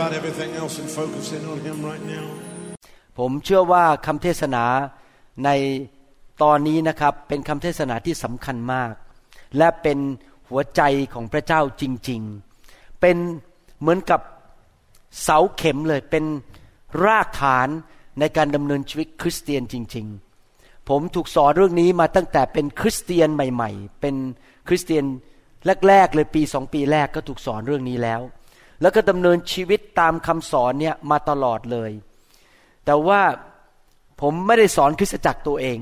about everything else and focus in on Him right now. ผมเชื่อว่าคำเทศนาในตอนนี้นะครับเป็นคำเทศนาที่สำคัญมาก และเป็นหัวใจของพระเจ้าจริง ๆ เป็นเหมือนกับเสาเข็มเลยเป็นรากฐานในการดำเนินชีวิตคริสเตียนจริง ๆ ผมถูกสอนเรื่องนี้มาตั้งแต่เป็นคริสเตียนใหม่ ๆ เป็นคริสเตียนแรกๆเลยปีสองปีแรกก็ถูกสอนเรื่องนี้แล้ว แล้วก็ดำเนินชีวิตตามคำสอนเนี่ยมาตลอดเลย แต่ว่าผมไม่ได้สอนคริสตจักรตัวเอง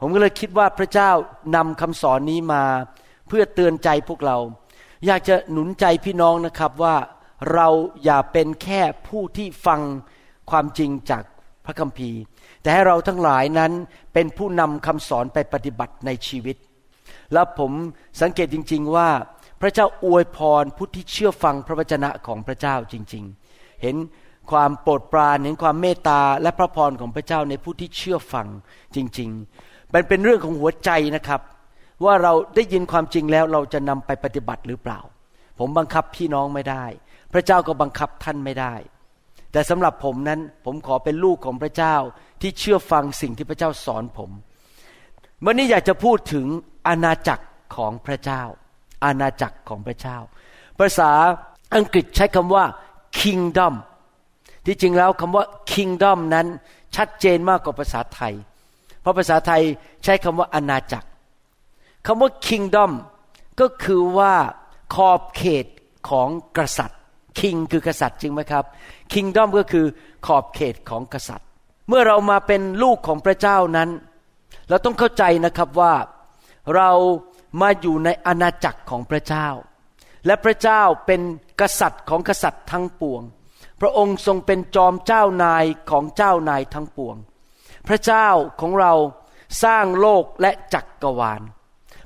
ผมก็เลยคิดว่าพระเจ้านำคำสอนนี้มา เพื่อเตือนใจพวกเรา อยากจะหนุนใจพี่น้องนะครับว่าเราอย่าเป็นแค่ผู้ที่ฟังความจริงจากพระคัมภีร์ แต่ให้เราทั้งหลายนั้นเป็นผู้นำคำสอนไปปฏิบัติในชีวิต แล้วผมสังเกตจริง ๆว่า พระเจ้าอวยพรผู้ที่เชื่อฟังพระวจนะของพระเจ้าจริง ๆ เห็นความโปรดปรานเห็นความเมตตาและพระพรของพระเจ้าในผู้ที่เชื่อฟังจริง ๆ มันเป็นเรื่องของหัวใจนะครับ ว่าเราได้ยินความจริงแล้วเราจะนำไปปฏิบัติหรือเปล่า ผมบังคับพี่น้องไม่ได้ พระเจ้าก็บังคับท่านไม่ได้ แต่สำหรับผมนั้นผมขอเป็นลูกของพระเจ้าที่เชื่อฟังสิ่งที่พระเจ้าสอนผม วันนี้อยากจะพูดถึงอาณาจักรของพระเจ้า อาณาจักรของพระเจ้า ภาษาอังกฤษใช้คำว่า kingdom ที่จริงแล้วคำว่า kingdom นั้นชัดเจนมากกว่าภาษาไทย เพราะภาษาไทยใช้คำว่าอาณาจักรคำว่า kingdom ก็คือว่าขอบเขตของกษัตริย์ king คือกษัตริย์จริงไหมครับ kingdom ก็คือขอบเขตของกษัตริย์ เมื่อเรามาเป็นลูกของพระเจ้านั้น เราต้องเข้าใจนะครับว่าเรา มาอยู่ในอาณาจักรของพระเจ้า และพระเจ้าเป็นกษัตริย์ของกษัตริย์ทั้งปวง พระองค์ทรงเป็นจอมเจ้านายของเจ้านายทั้งปวง พระเจ้าของเราสร้างโลกและจักกรวาล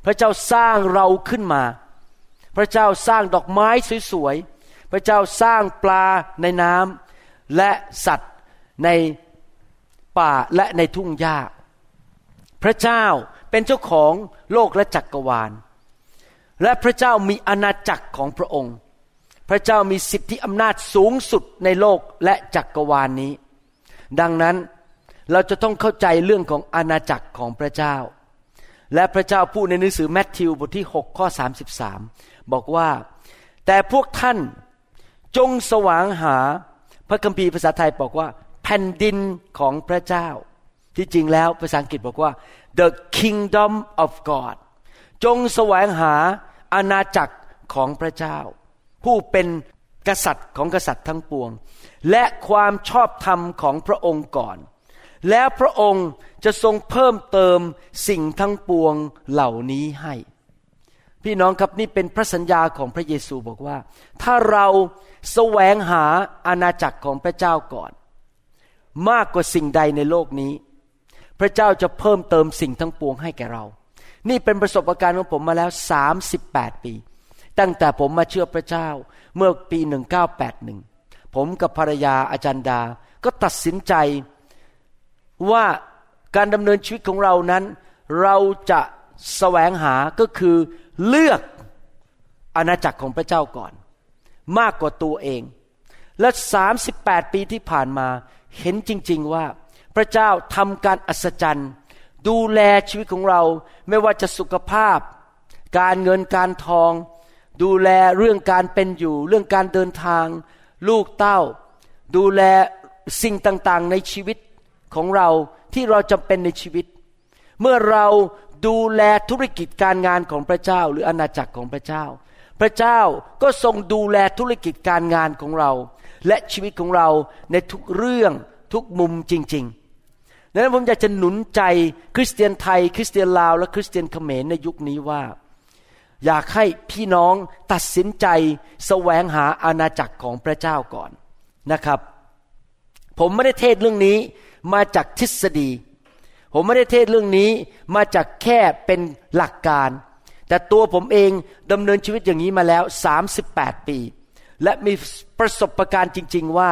พระเจ้าสร้างเราขึ้นมา พระเจ้าสร้างดอกไม้สวยๆ พระเจ้าสร้างปลาในน้ำและสัตว์ในป่าและในทุ่งหญ้า พระเจ้า เป็นเจ้าของโลกและจักกรวาล และพระเจ้ามีอาณาจักรของพระองค์ พระเจ้ามีสิทธิอำนาจสูงสุดในโลกและจักกรวาลนนี้ ดังนั้นเราจะต้องเข้าใจเรื่องของอาณาจักรของพระเจ้า และพระเจ้าพูดในหนังสือแมทธิวบทที่ 6 ข้อ 33 บอกว่า แต่พวกท่านจงสว่างหาพระคัมภีร์ภาษาไทยบอกว่า แผ่นดินของพระเจ้า ที่จริงแล้วภาษาอังกฤษบอกว่า the kingdom of God จงแสวงหาอาณาจักรของพระเจ้า ผู้เป็นกษัตริย์ของกษัตริย์ทั้งปวง และความชอบธรรมของพระองค์ก่อน แล้วพระองค์จะทรงเพิ่มเติมสิ่งทั้งปวงเหล่านี้ให้ พี่น้องครับนี่เป็นพระสัญญาของพระเยซูบอกว่า ถ้าเราแสวงหาอาณาจักรของพระเจ้าก่อน มากกว่าสิ่งใดในโลกนี้ ระเจ้าจะเพิ่มเติมสิ่งทั้งปวงให้แก่เรา นี่เป็นประสบการณ์ของผมมาแล้ว 38 ปี ตั้งแต่ผมมาเชื่อพระเจ้าเมื่อปี 1981 ผมกับภรรยาอาจารย์ดา ก็ตัดสินใจว่าการดำเนินชีวิตของเรานั้น เราจะแสวงหาก็คือเลือกอาณาจักรของพระเจ้าก่อน มากกว่าตัวเอง และ 38 ปีที่ผ่านมาเห็นจริง ๆว่า พระเจ้าทำการอัศจรรย์ ดูแลชีวิตของเราไม่ว่าจะสุขภาพ การเงินการทอง ดูแลเรื่องการเป็นอยู่ เรื่องการเดินทาง ลูกเต้า ดูแลสิ่งต่างๆในชีวิตของเราที่เราจำเป็นในชีวิต เมื่อเราดูแลธุรกิจการงานของพระเจ้าหรืออาณาจักรของพระเจ้า พระเจ้าก็ทรงดูแลธุรกิจการงานของเรา และชีวิตของเราในทุกเรื่องทุกมุมจริง ๆ ดังนั้นผมอยากจะหนุนใจคริสเตียนไทย คริสเตียนลาว และคริสเตียนเขมรในยุคนี้ว่า อยากให้พี่น้องตัดสินใจแสวงหาอาณาจักรของพระเจ้าก่อนนะครับ ผมไม่ได้เทศเรื่องนี้มาจากทฤษฎี ผมไม่ได้เทศเรื่องนี้มาจากแค่เป็นหลักการ แต่ตัวผมเองดำเนินชีวิตอย่างนี้มาแล้ว 38 ปี และมีประสบการณ์จริง ๆว่า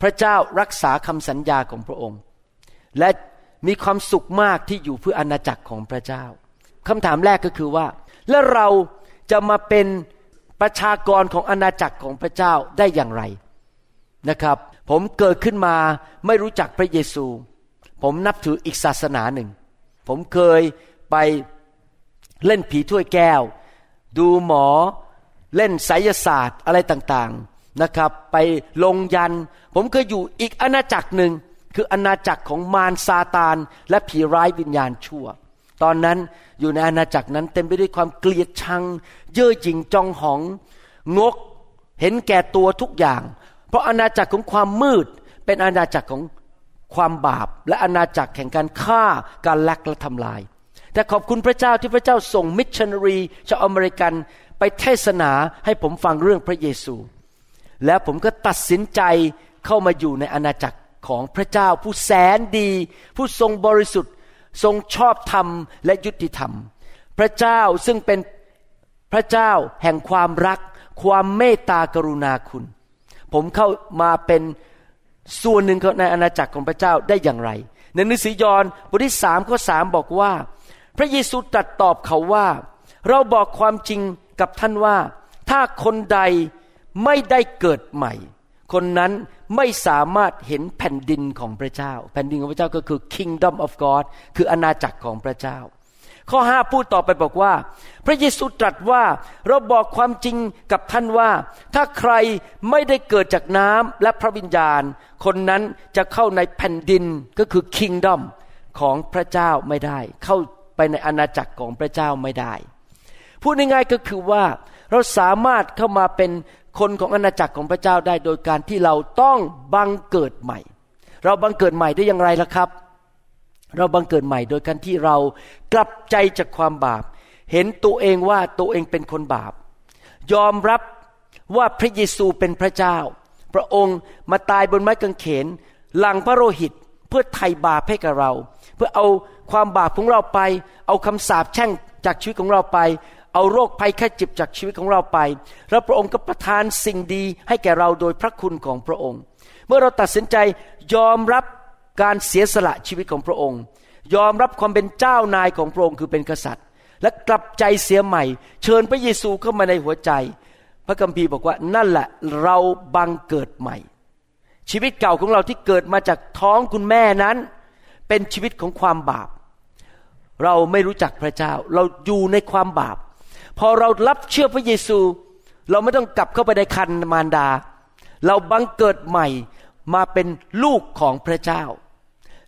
พระเจ้ารักษาคำสัญญาของพระองค์ และมีความสุขมากที่อยู่เพื่ออาณาจักรของพระเจ้าคำถามแรกก็คือว่า แล้วเราจะมาเป็นประชากรของอาณาจักรของพระเจ้าได้อย่างไรนะครับ ผมเกิดขึ้นมาไม่รู้จักพระเยซู ผมนับถืออีกศาสนาหนึ่ง ผมเคยไปเล่นผีถ้วยแก้ว ดูหมอเล่นไสยศาสตร์อะไรต่างๆนะครับ ไปลงยัน ผมเคยอยู่อีกอาณาจักรหนึ่ง คืออาณาจักรของมารซาตานและผีร้ายวิญญาณชั่ว ตอนนั้นอยู่ในอาณาจักรนั้นเต็มไปด้วยความเกลียดชัง เย่อหยิ่งจองหอง งก เห็นแก่ตัวทุกอย่าง เพราะอาณาจักรของความมืด เป็นอาณาจักรของความบาป และอาณาจักรแห่งการฆ่าการลักและทำลาย แต่ขอบคุณพระเจ้าที่พระเจ้าส่งมิชชันนารีชาวอเมริกันไปเทศนาให้ผมฟังเรื่องพระเยซู แล้วผมก็ตัดสินใจเข้ามาอยู่ในอาณาจักร ของพระเจ้าผู้แสนดี ผู้ทรงบริสุทธิ์ ทรงชอบธรรมและยุติธรรม พระเจ้าซึ่งเป็นพระเจ้าแห่งความรัก ความเมตตากรุณาคุณ ผมเข้ามาเป็นส่วนหนึ่งในอาณาจักรของพระเจ้าได้อย่างไรในหนังสือยอห์นบทที่สามข้อสามบอกว่า พระเยซูตรัสตอบเขาว่า เราบอกความจริงกับท่านว่า ถ้าคนใดไม่ได้เกิดใหม่ คนนั้น ไม่สามารถเห็นแผ่นดินของพระเจ้า แผ่นดินของพระเจ้าก็คือ kingdom of God คืออาณาจักรของพระเจ้า ข้อห้าพูดต่อไปบอกว่า พระเยซูตรัสว่าเราบอกความจริงกับท่านว่า ถ้าใครไม่ได้เกิดจากน้ำและพระวิญญาณ คนนั้นจะเข้าในแผ่นดินก็คือคิงดอมของพระเจ้าไม่ได้ เข้าไปในอาณาจักรของพระเจ้าไม่ได้พูดง่ายๆก็คือว่าเราสามารถเข้ามาเป็น คนของอาณาจักรของพระเจ้าได้โดยการที่เราต้องบังเกิดใหม่ เราบังเกิดใหม่ได้อย่างไรล่ะครับ เราบังเกิดใหม่โดยการที่เรากลับใจจากความบาป เห็นตัวเองว่าตัวเองเป็นคนบาป ยอมรับว่าพระเยซูเป็นพระเจ้า พระองค์มาตายบนไม้กางเขนหลังพระโลหิตเพื่อไถ่บาปให้กับเรา เพื่อเอาความบาปของเราไป เอาคำสาปแช่งจากชีวิตของเราไป เอาโรคภัยแค่จิบจากชีวิตของเราไป แล้วพระองค์ก็ประทานสิ่งดีให้แก่เราโดยพระคุณของพระองค์ เมื่อเราตัดสินใจยอมรับการเสียสละชีวิตของพระองค์ ยอมรับความเป็นเจ้านายของพระองค์คือเป็นกษัตริย์ และกลับใจเสียใหม่ เชิญพระเยซูเข้ามาในหัวใจ พระคัมภีร์บอกว่านั่นแหละเราบังเกิดใหม่ ชีวิตเก่าของเราที่เกิดมาจากท้องคุณแม่นั้น เป็นชีวิตของความบาป เราไม่รู้จักพระเจ้า เราอยู่ในความบาป พอเรารับเชื่อพระเยซู เราไม่ต้องกลับเข้าไปในคันมารดา เราบังเกิดใหม่มาเป็นลูกของพระเจ้า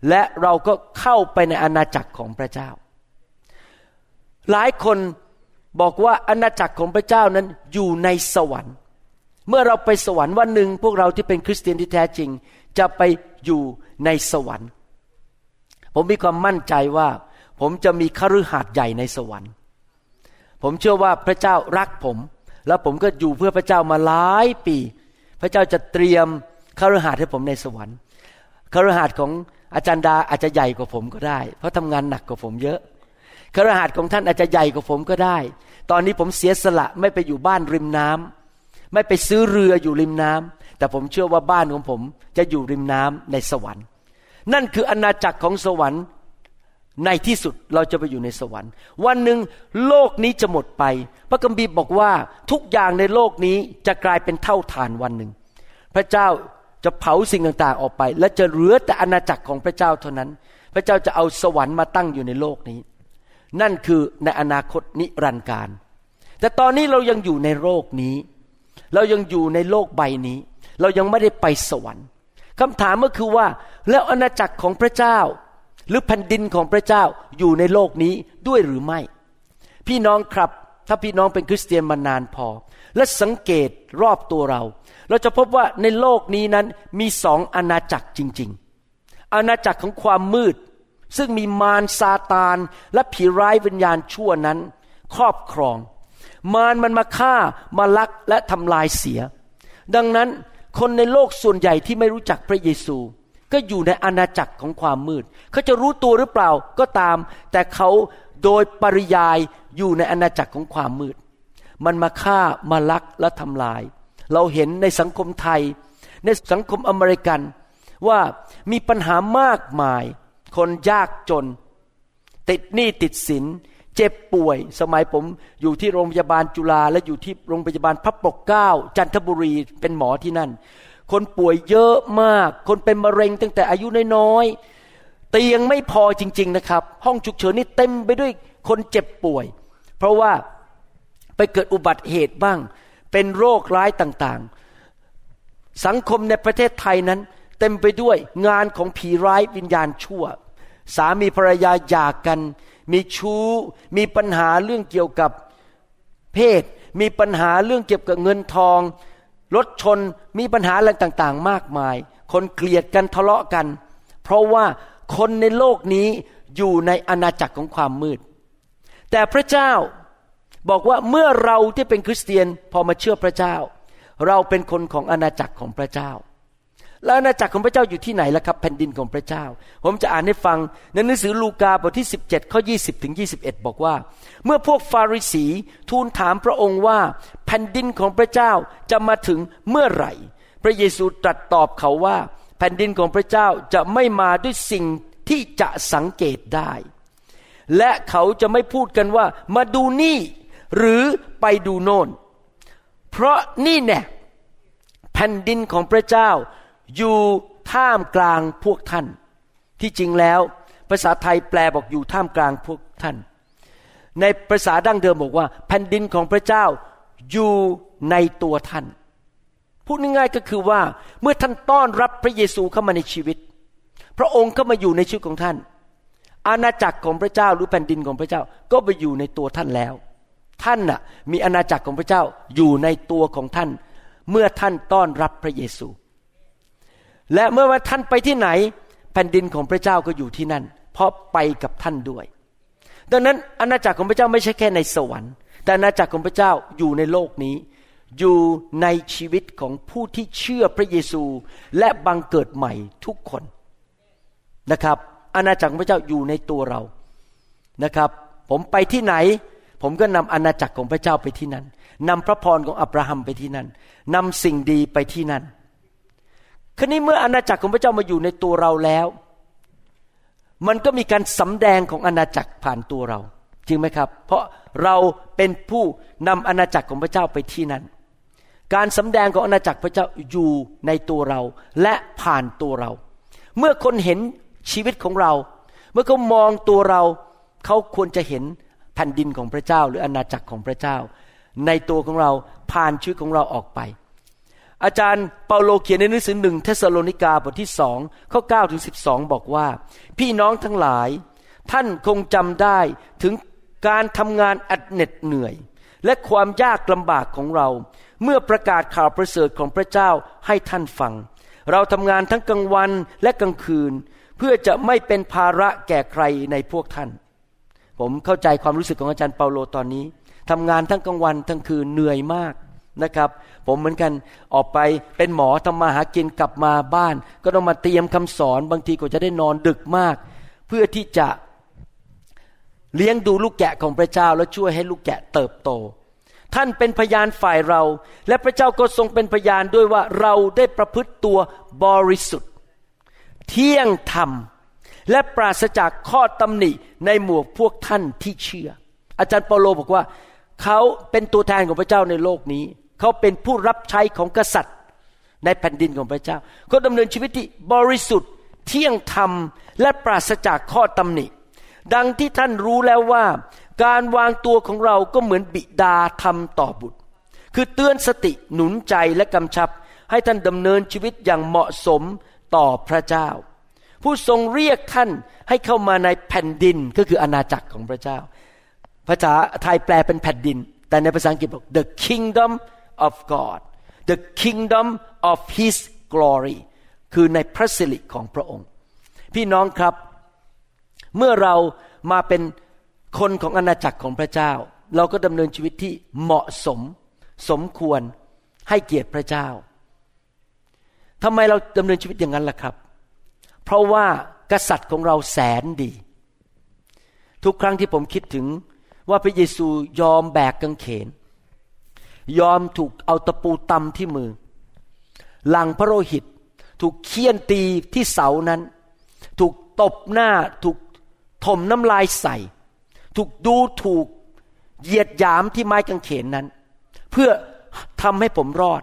และเราก็เข้าไปในอาณาจักรของพระเจ้า หลายคนบอกว่าอาณาจักรของพระเจ้านั้นอยู่ในสวรรค์ เมื่อเราไปสวรรค์วันหนึ่งพวกเราที่เป็นคริสเตียนที่แท้จริง จะไปอยู่ในสวรรค์ ผมมีความมั่นใจว่า ผมจะมีคฤหาสน์ใหญ่ในสวรรค์ ผมเชื่อว่าพระเจ้ารักผม แล้วผมก็อยู่เพื่อพระเจ้ามาหลายปี พระเจ้าจะเตรียมคารหาสให้ผมในสวรรค์คารหาสของอาจารย์ดาอาจจะใหญ่กว่าผมก็ได้ เพราะทำงานหนักกว่าผมเยอะคารหาสของท่านอาจจะใหญ่กว่าผมก็ได้ ตอนนี้ผมเสียสละไม่ไปอยู่บ้านริมน้ำไม่ไปซื้อเรืออยู่ริมน้ำแต่ผมเชื่อว่าบ้านของผมจะอยู่ริมน้ำในสวรรค์ นั่นคืออาณาจักรของสวรรค์ ในที่สุดเราจะไปอยู่ในสวรรค์ วันหนึ่งโลกนี้จะหมดไป พระกัมบีบอกว่าทุกอย่างในโลกนี้จะกลายเป็นเท่าฐานวันหนึ่ง พระเจ้าจะเผาสิ่งต่างๆออกไป และจะเหลือแต่อาณาจักรของพระเจ้าเท่านั้น พระเจ้าจะเอาสวรรค์มาตั้งอยู่ในโลกนี้ นั่นคือในอนาคตนิรันดร์การ แต่ตอนนี้เรายังอยู่ในโลกนี้ เรายังอยู่ในโลกใบนี้ เรายังไม่ได้ไปสวรรค์คำถามก็คือว่าแล้วอาณาจักรของพระเจ้า หรือแผ่นดินของพระเจ้าอยู่ในโลกนี้ด้วยหรือไม่ พี่น้องครับถ้าพี่น้องเป็นคริสเตียนมานานพอ และสังเกตรอบตัวเรา เราจะพบว่าในโลกนี้นั้นมีสองอาณาจักรจริง ๆ อาณาจักรของความมืด ซึ่งมีมารซาตาน และผีร้ายวิญญาณชั่วนั้น ครอบครอง มารมันมาฆ่ามาลักและทำลายเสีย ดังนั้นคนในโลกส่วนใหญ่ที่ไม่รู้จักพระเยซู ก็อยู่ในอาณาจักรของความมืด เขาจะรู้ตัวหรือเปล่าก็ตาม แต่เขาโดยปริยายอยู่ในอาณาจักรของความมืด มันมาฆ่ามาลักและทำลาย เราเห็นในสังคมไทย ในสังคมอเมริกัน ว่ามีปัญหามากมาย คนยากจน ติดหนี้ติดสิน เจ็บป่วย สมัยผมอยู่ที่โรงพยาบาลจุฬาและอยู่ที่โรงพยาบาลพระปกเกล้าจันทบุรีเป็นหมอที่นั่น คนป่วยเยอะมาก คนเป็นมะเร็งตั้งแต่อายุน้อยๆเตียงไม่พอจริง ๆนะครับ ห้องฉุกเฉินนี่เต็มไปด้วยคนเจ็บป่วย เพราะว่าไปเกิดอุบัติเหตุบ้าง เป็นโรคร้ายต่างๆ สังคมในประเทศไทยนั้น เต็มไปด้วยงานของผีร้ายวิญญาณชั่ว สามีภรรยาหย่ากกัน มีชู้ มีปัญหาเรื่องเกี่ยวกับเพศ มีปัญหาเรื่องเกี่ยวกับเงินทอง รถชนมีปัญหาอะไรต่างๆ มากมาย คนเกลียดกันทะเลาะกัน เพราะว่าคนในโลกนี้อยู่ในอาณาจักรของความมืด แต่พระเจ้าบอกว่าเมื่อเราที่เป็นคริสเตียนพอมาเชื่อพระเจ้า เราเป็นคนของอาณาจักรของพระเจ้า แล้วอาณาจักรของพระเจ้าอยู่ที่ไหนล่ะครับแผ่นดินของพระเจ้า ผมจะอ่านให้ฟังในหนังสือลูกาบทที่ 17ข้อ20ถึง21 บอกว่า เมื่อพวกฟาริสีทูลถามพระองค์ว่าแผ่นดินของพระเจ้าจะมาถึงเมื่อไหร่ พระเยซูตรัสตอบเขาว่า แผ่นดินของพระเจ้าจะไม่มาด้วยสิ่งที่จะสังเกตได้ และเขาจะไม่พูดกันว่า มาดูนี่ หรือไปดูโน่น เพราะนี่แน่แผ่นดินของพระเจ้า อยู่ท่ามกลางพวกท่าน ที่จริงแล้ว ภาษาไทยแปลบอกอยู่ท่ามกลางพวกท่าน ในภาษาดั้งเดิมบอกว่า แผ่นดินของพระเจ้าอยู่ในตัวท่านพูดง่ายๆก็คือว่าเมื่อท่านต้อนรับพระเยซูเข้ามาในชีวิต พระองค์ก็มาอยู่ในชีวิตของท่าน อาณาจักรของพระเจ้าหรือแผ่นดินของพระเจ้าก็ไปอยู่ในตัวท่านแล้ว ท่านน่ะมีอาณาจักรของพระเจ้าอยู่ในตัวของท่าน เมื่อท่านต้อนรับพระเยซู และเมื่อว่าท่านไปที่ไหน แผ่นดินของพระเจ้าก็อยู่ที่นั่น เพราะไปกับท่านด้วย ดังนั้นอาณาจักรของพระเจ้าไม่ใช่แค่ในสวรรค์ แต่อาณาจักรของพระเจ้าอยู่ในโลกนี้ อยู่ในชีวิตของผู้ที่เชื่อพระเยซูและบังเกิดใหม่ทุกคนนะครับ อาณาจักรของพระเจ้าอยู่ในตัวเรานะครับ ผมไปที่ไหน ผมก็นำอาณาจักรของพระเจ้าไปที่นั่นนำพระพรของอับราฮัมไปที่นั่นนำสิ่งดีไปที่นั่น ครนี้เมื่ออาณาจักรของพระเจ้ามาอยู่ในตัวเราแล้ว มันก็มีการสำแดงของอาณาจักรผ่านตัวเรา จริงไหมครับ เพราะเราเป็นผู้นำอาณาจักรของพระเจ้าไปที่นั่นการสำแดงของอาณาจักรพระเจ้าอยู่ในตัวเราและผ่านตัวเรา เมื่อคนเห็นชีวิตของเรา เมื่อเขามองตัวเราเขาควรจะเห็นแผ่นดินของพระเจ้า หรืออาณาจักรของพระเจ้า ในตัวของเราผ่านชีวิตของเราออกไป อาจารย์เปาโลเขียนในหนังสือหนึ่งเธสะโลนิกาบทที่สองข้อเก้าถึงสิบสองบอกว่า พี่น้องทั้งหลาย ท่านคงจำได้ถึงการทำงานอันเหน็ดเหนื่อย และความยากลำบากของเรา เมื่อประกาศข่าวประเสริฐของพระเจ้าให้ท่านฟัง เราทำงานทั้งกลางวันและกลางคืน เพื่อจะไม่เป็นภาระแก่ใครในพวกท่าน ผมเข้าใจความรู้สึกของอาจารย์เปาโลตอนนี้ทำงานทั้งกลางวันทั้งคืนเหนื่อยมาก นะครับ ผมเหมือนกันออกไปเป็นหมอทำมาหากินกลับมาบ้าน ก็ต้องมาเตรียมคำสอนบางทีก็จะได้นอนดึกมาก เพื่อที่จะเลี้ยงดูลูกแกะของพระเจ้าและช่วยให้ลูกแกะเติบโต ท่านเป็นพยานฝ่ายเรา และพระเจ้าก็ทรงเป็นพยานด้วยว่าเราได้ประพฤติตัวบริสุทธิ์ เที่ยงธรรม และปราศจากข้อตำหนิในหมวกพวกท่านที่เชื่อ อาจารย์เปาโลบอกว่า เขาเป็นตัวแทนของพระเจ้าในโลกนี้ เขาเป็นผู้รับใช้ของกษัตริย์ ในแผ่นดินของพระเจ้าเขาดำเนินชีวิตที่บริสุทธิ์เที่ยงธรรมและปราศจากข้อตำหนิ ดังที่ท่านรู้แล้วว่า การวางตัวของเราก็เหมือนบิดาทำต่อบุตร คือเตือนสติหนุนใจและกำชับ ให้ท่านดำเนินชีวิตอย่างเหมาะสมต่อพระเจ้า ผู้ทรงเรียกท่านให้เข้ามาในแผ่นดินก็คืออาณาจักรของพระเจ้า ภาษาไทยแปลเป็นแผ่นดิน แต่ในภาษาอังกฤษบอก the kingdom of God the kingdom of His glory คือในพระสิริของพระองค์ พี่น้องครับ เมื่อเรามาเป็นคนของอาณาจักรของพระเจ้า เราก็ดำเนินชีวิตที่เหมาะสม สมควรให้เกียรติพระเจ้าทำไมเราดำเนินชีวิตอย่างนั้นล่ะครับ เพราะว่ากษัตริย์ของเราแสนดี ทุกครั้งที่ผมคิดถึงว่าพระเยซูยอมแบกกางเขน ยอมถูกเอาตะปูตำที่มือ หลังพระโลหิต ถูกเคี่ยนตีที่เสานั้น ถูกตบหน้า ถูกถมน้ำลายใส่ ถูกดูถูกเหยียดหยามที่ไม้กางเขนนั้น เพื่อทำให้ผมรอด